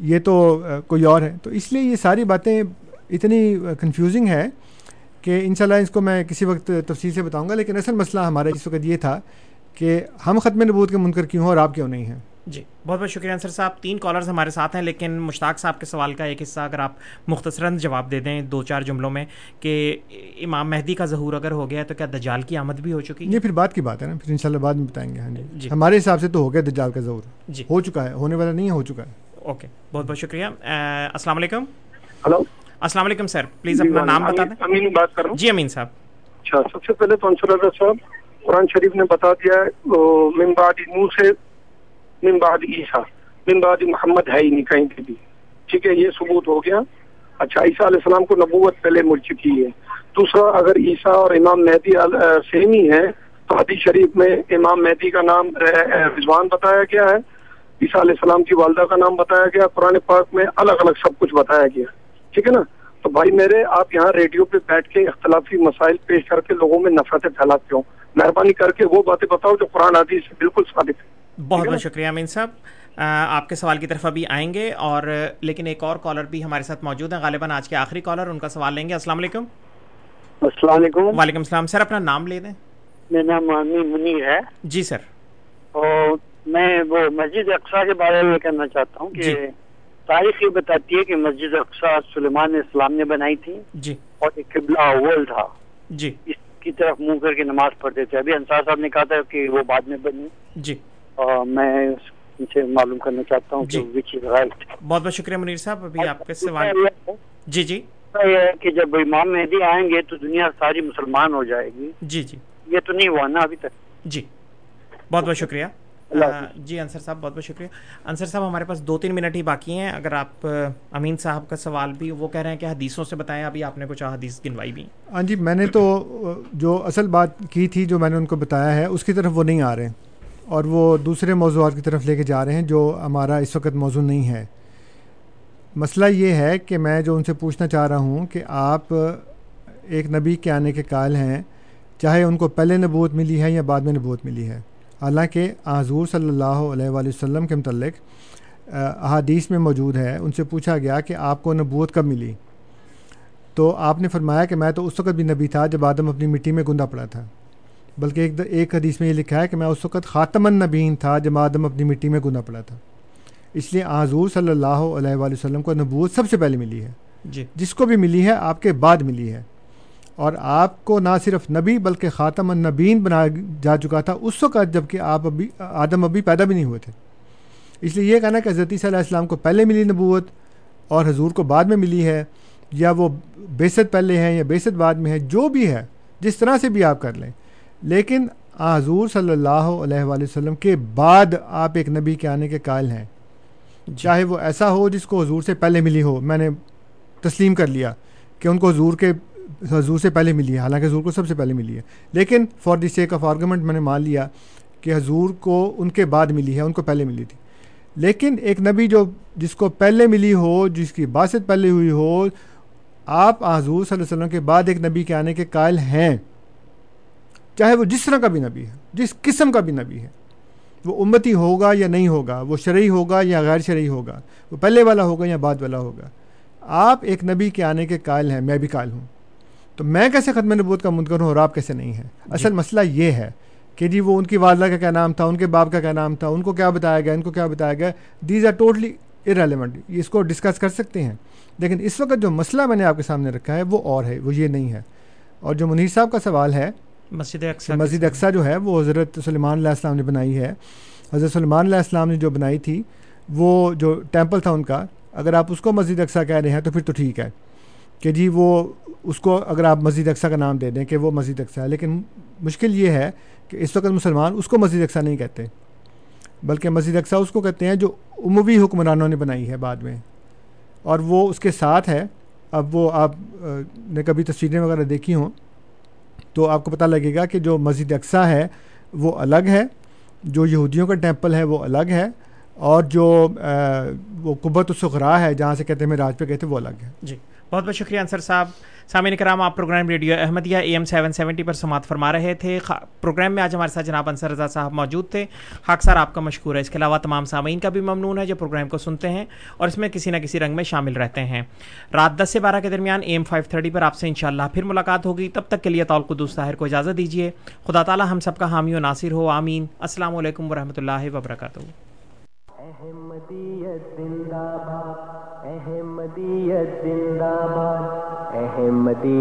F: یہ تو کوئی اور ہے۔ تو اس لیے یہ ساری باتیں اتنی کنفیوزنگ ہے کہ انشاءاللہ اس کو میں کسی وقت تفصیل سے بتاؤں گا، لیکن اصل مسئلہ ہمارا اس وقت یہ تھا کہ ہم ختم نبوت کے منکر کیوں ہوں اور آپ کیوں نہیں ہیں؟
E: جی بہت بہت شکریہ انصر صاحب۔ تین کالرز ہمارے ساتھ ہیں لیکن مشتاق صاحب کے سوال کا ایک حصہ اگر آپ مختصراً جواب دے دیں دو چار جملوں میں کہ امام مہدی کا ظہور اگر ہو گیا تو کیا دجال کی آمد بھی ہو چکی؟
F: یہ پھر بات کی بات ہے نا پھر انشاءاللہ بعد میں بتائیں گے۔ ہاں جی, جی۔ ہمارے حساب سے تو ہو گیا دجال کا ظہور۔ جی۔ ہو چکا ہے ہونے والا نہیں ہو چکا ہے۔
E: اوکے بہت بہت شکریہ۔ السلام علیکم۔
K: ہلو۔
E: السلام علیکم سر پلیز اپنا نام بتا دیں۔
K: امین بات کر رہا ہوں۔
E: جی امین صاحب۔
K: اچھا سب سے پہلے تو انصر صاحب قرآن شریف نے بتا دیا ہے من بعد نو سے من بعد عیسیٰ، من بعد محمد ہے ہی نہیں کہیں پہ بھی۔ ٹھیک ہے، یہ ثبوت ہو گیا۔ اچھا عیسیٰ علیہ السلام کو نبوت پہلے مل چکی ہے۔ دوسرا، اگر عیسیٰ اور امام مہدی سیم ہی ہے تو حدیث شریف میں امام مہدی کا نام رضوان بتایا گیا ہے۔ عیسیٰ علیہ السلام کی والدہ کا نام بتایا گیا۔ قرآن پاک میں الگ الگ سب کچھ بتایا گیا۔ ٹھیک ہے نا؟ تو بھائی میرے، آپ یہاں ریڈیو پہ بیٹھ کے اختلافی مسائل پیش کر کے لوگوں میں نفرتیں پھیلاتے ہوں۔ مہربانی کر کے وہ باتیں بتاؤ جو قرآن حدیث سے بالکل ثابت ہے
E: بہت بہت شکریہ امین صاحب۔ آپ کے سوال کی طرف ابھی آئیں گے اور لیکن ایک اور کالر بھی ہمارے ساتھ موجود ہیں۔ غالباً آج کے آخری کالر ان کا سوال لیں گے۔ السلام علیکم۔
L: السلام علیکم۔
E: وعلیکم السلام۔ سر اپنا نام لے دیں۔
L: میرا نام منی ہے۔
E: جی سر۔
L: اور میں وہ مسجد اقسا کے بارے میں کہنا چاہتا ہوں کہ جی۔ تاریخ یہ بتاتی ہے کہ مسجد اقسا سلیمان اسلام نے بنائی تھی
E: جی۔
L: اور ایک قبلہ اول تھا۔
E: جی۔
L: اس کی طرف منہ کر کے نماز پڑھتے تھے۔ ابھی انصار صاحب نے کہا تھا کہ وہ بعد میں بنی
E: جی۔
L: میں ان سے معلوم کرنا چاہتا ہوں
E: جی۔ بہت بہت شکریہ منیر صاحب ابھی آپ کے سوال جی جی۔
L: کہ جب امام مہدی آئیں گے تو دنیا ساری مسلمان ہو جائے گی۔
E: جی جی۔
L: یہ تو نہیں ہوا نا ابھی تک۔
E: جی۔ بہت بہت شکریہ۔ جی انصر صاحب بہت بہت شکریہ۔ انصر صاحب ہمارے پاس دو تین منٹ ہی باقی ہیں۔ اگر آپ امین صاحب کا سوال بھی وہ کہہ رہے ہیں کہ حدیثوں سے بتائیں ابھی آپ نے کچھ حدیث گنوائی بھی۔
F: ہاں جی میں نے تو جو اصل بات کی تھی جو میں نے ان کو بتایا ہے اس کی طرف وہ نہیں آ رہے۔ اور وہ دوسرے موضوعات کی طرف لے کے جا رہے ہیں جو ہمارا اس وقت موضوع نہیں ہے۔ مسئلہ یہ ہے کہ میں جو ان سے پوچھنا چاہ رہا ہوں کہ آپ ایک نبی کے آنے کے قائل ہیں، چاہے ان کو پہلے نبوت ملی ہے یا بعد میں نبوت ملی ہے۔ حالانکہ حضور صلی اللہ علیہ وآلہ وسلم کے متعلق احادیث میں موجود ہے۔ ان سے پوچھا گیا کہ آپ کو نبوت کب ملی؟ تو آپ نے فرمایا کہ میں تو اس وقت بھی نبی تھا جب آدم اپنی مٹی میں گندا پڑا تھا۔ بلکہ ایک ایک حدیث میں یہ لکھا ہے کہ میں اس وقت خاتم النبین تھا جب آدم اپنی مٹی میں گندا پڑا تھا۔ اس لیے حضور صلی اللہ علیہ وآلہ وسلم کو نبوت سب سے پہلے ملی ہے۔
E: جی۔
F: جس کو بھی ملی ہے آپ کے بعد ملی ہے۔ اور آپ کو نہ صرف نبی بلکہ خاتم النبین بنا جا چکا تھا اس وقت جبکہ آپ ابھی آدم ابھی پیدا بھی نہیں ہوئے تھے۔ اس لیے یہ کہنا کہ حضرت صلی اللہ علیہ السلام کو پہلے ملی نبوت اور حضور کو بعد میں ملی ہے یا وہ بیست پہلے ہیں یا بیست بعد میں ہے جو بھی ہے جس طرح سے بھی آپ کر لیں۔ لیکن حضور صلی اللہ علیہ وآلہ وسلم کے بعد آپ ایک نبی کے آنے کے قائل ہیں۔ چاہے وہ ایسا ہو جس کو حضور سے پہلے ملی ہو میں نے تسلیم کر لیا کہ ان کو حضور کے حضور سے پہلے ملی ہے حالانکہ حضور کو سب سے پہلے ملی ہے۔ لیکن for the sake of argument میں نے مان لیا کہ حضور کو ان کے بعد ملی ہے ان کو پہلے ملی تھی۔ لیکن ایک نبی جو جس کو پہلے ملی ہو جس کی باست پہلے ہوئی ہو آپ حضور صلی اللہ علیہ وسلم کے بعد ایک نبی کے آنے کے قائل ہیں۔ چاہے وہ جس طرح کا بھی نبی ہے جس قسم کا بھی نبی ہے وہ امتی ہوگا یا نہیں ہوگا وہ شرعی ہوگا یا غیر شرعی ہوگا وہ پہلے والا ہوگا یا بعد والا ہوگا آپ ایک نبی کے آنے کے قائل ہیں میں بھی قائل ہوں۔ تو میں کیسے ختم نبوت کا منکر ہوں اور آپ کیسے نہیں ہیں؟ اصل جی مسئلہ یہ ہے کہ جی وہ ان کی والدہ کا کیا نام تھا ان کے باپ کا کیا نام تھا ان کو کیا بتایا گیا ان کو کیا بتایا گیا دیز آر ٹوٹلی ارریلیونٹ اس کو ڈسکس کر سکتے ہیں۔ لیکن اس وقت جو مسئلہ میں نے آپ کے سامنے رکھا ہے وہ اور ہے وہ یہ نہیں ہے۔ اور جو منیر صاحب کا سوال ہے مسجد مسجد اقسا جو ہے وہ حضرت سلیمان علیہ السلام نے بنائی ہے۔ حضرت سلیمان علیہ السلام نے جو بنائی تھی وہ جو ٹیمپل تھا ان کا اگر آپ اس کو مسجد اقسا کہہ رہے ہیں تو پھر تو ٹھیک ہے کہ جی وہ اس کو اگر آپ مسجد اقسا کا نام دے دیں کہ وہ مسجد اقسا ہے۔ لیکن مشکل یہ ہے کہ اس وقت مسلمان اس کو مسجد اقسا نہیں کہتے بلکہ مسجد اقسا اس کو کہتے ہیں جو عموی حکمرانوں نے بنائی ہے بعد میں۔ اور وہ اس کے ساتھ ہے۔ اب وہ آپ نے کبھی تصویریں وغیرہ دیکھی ہوں۔ تو آپ کو پتہ لگے گا کہ جو مسجد اقسا ہے، وہ الگ ہے۔ جو یہودیوں کا ٹیمپل ہے، وہ الگ ہے۔ اور جو وہ قبت سخرا ہے، جہاں سے کہتے ہیں میں راج پہ گئے تھے، وہ الگ ہے۔
E: جی۔ بہت بہت شکریہ انصر صاحب۔ سامعین کرام، آپ programme radio Ahmadiyya A M seven seventy پر سماعت فرما رہے تھے۔ پروگرام میں آج ہمارے ساتھ جناب انصر رضا صاحب موجود تھے۔ خاک سر آپ کا مشکور ہے۔ اس کے علاوہ تمام سامعین کا بھی ممنون ہے جو پروگرام کو سنتے ہیں اور اس میں کسی نہ کسی رنگ میں شامل رہتے ہیں۔ رات دس سے بارہ کے درمیان اے ایم فائیو تھرٹی پر آپ سے انشاءاللہ پھر ملاقات ہوگی۔ تب تک کے لیے طول قدوس طاہر کو اجازت دیجیے۔ خدا تعالیٰ ہم سب کا حامی و ناصر ہو۔ آمین۔ السلام علیکم ورحمۃ اللہ وبرکاتہ۔ احمدیت زندہ باد احمدیت زندہ باد احمدی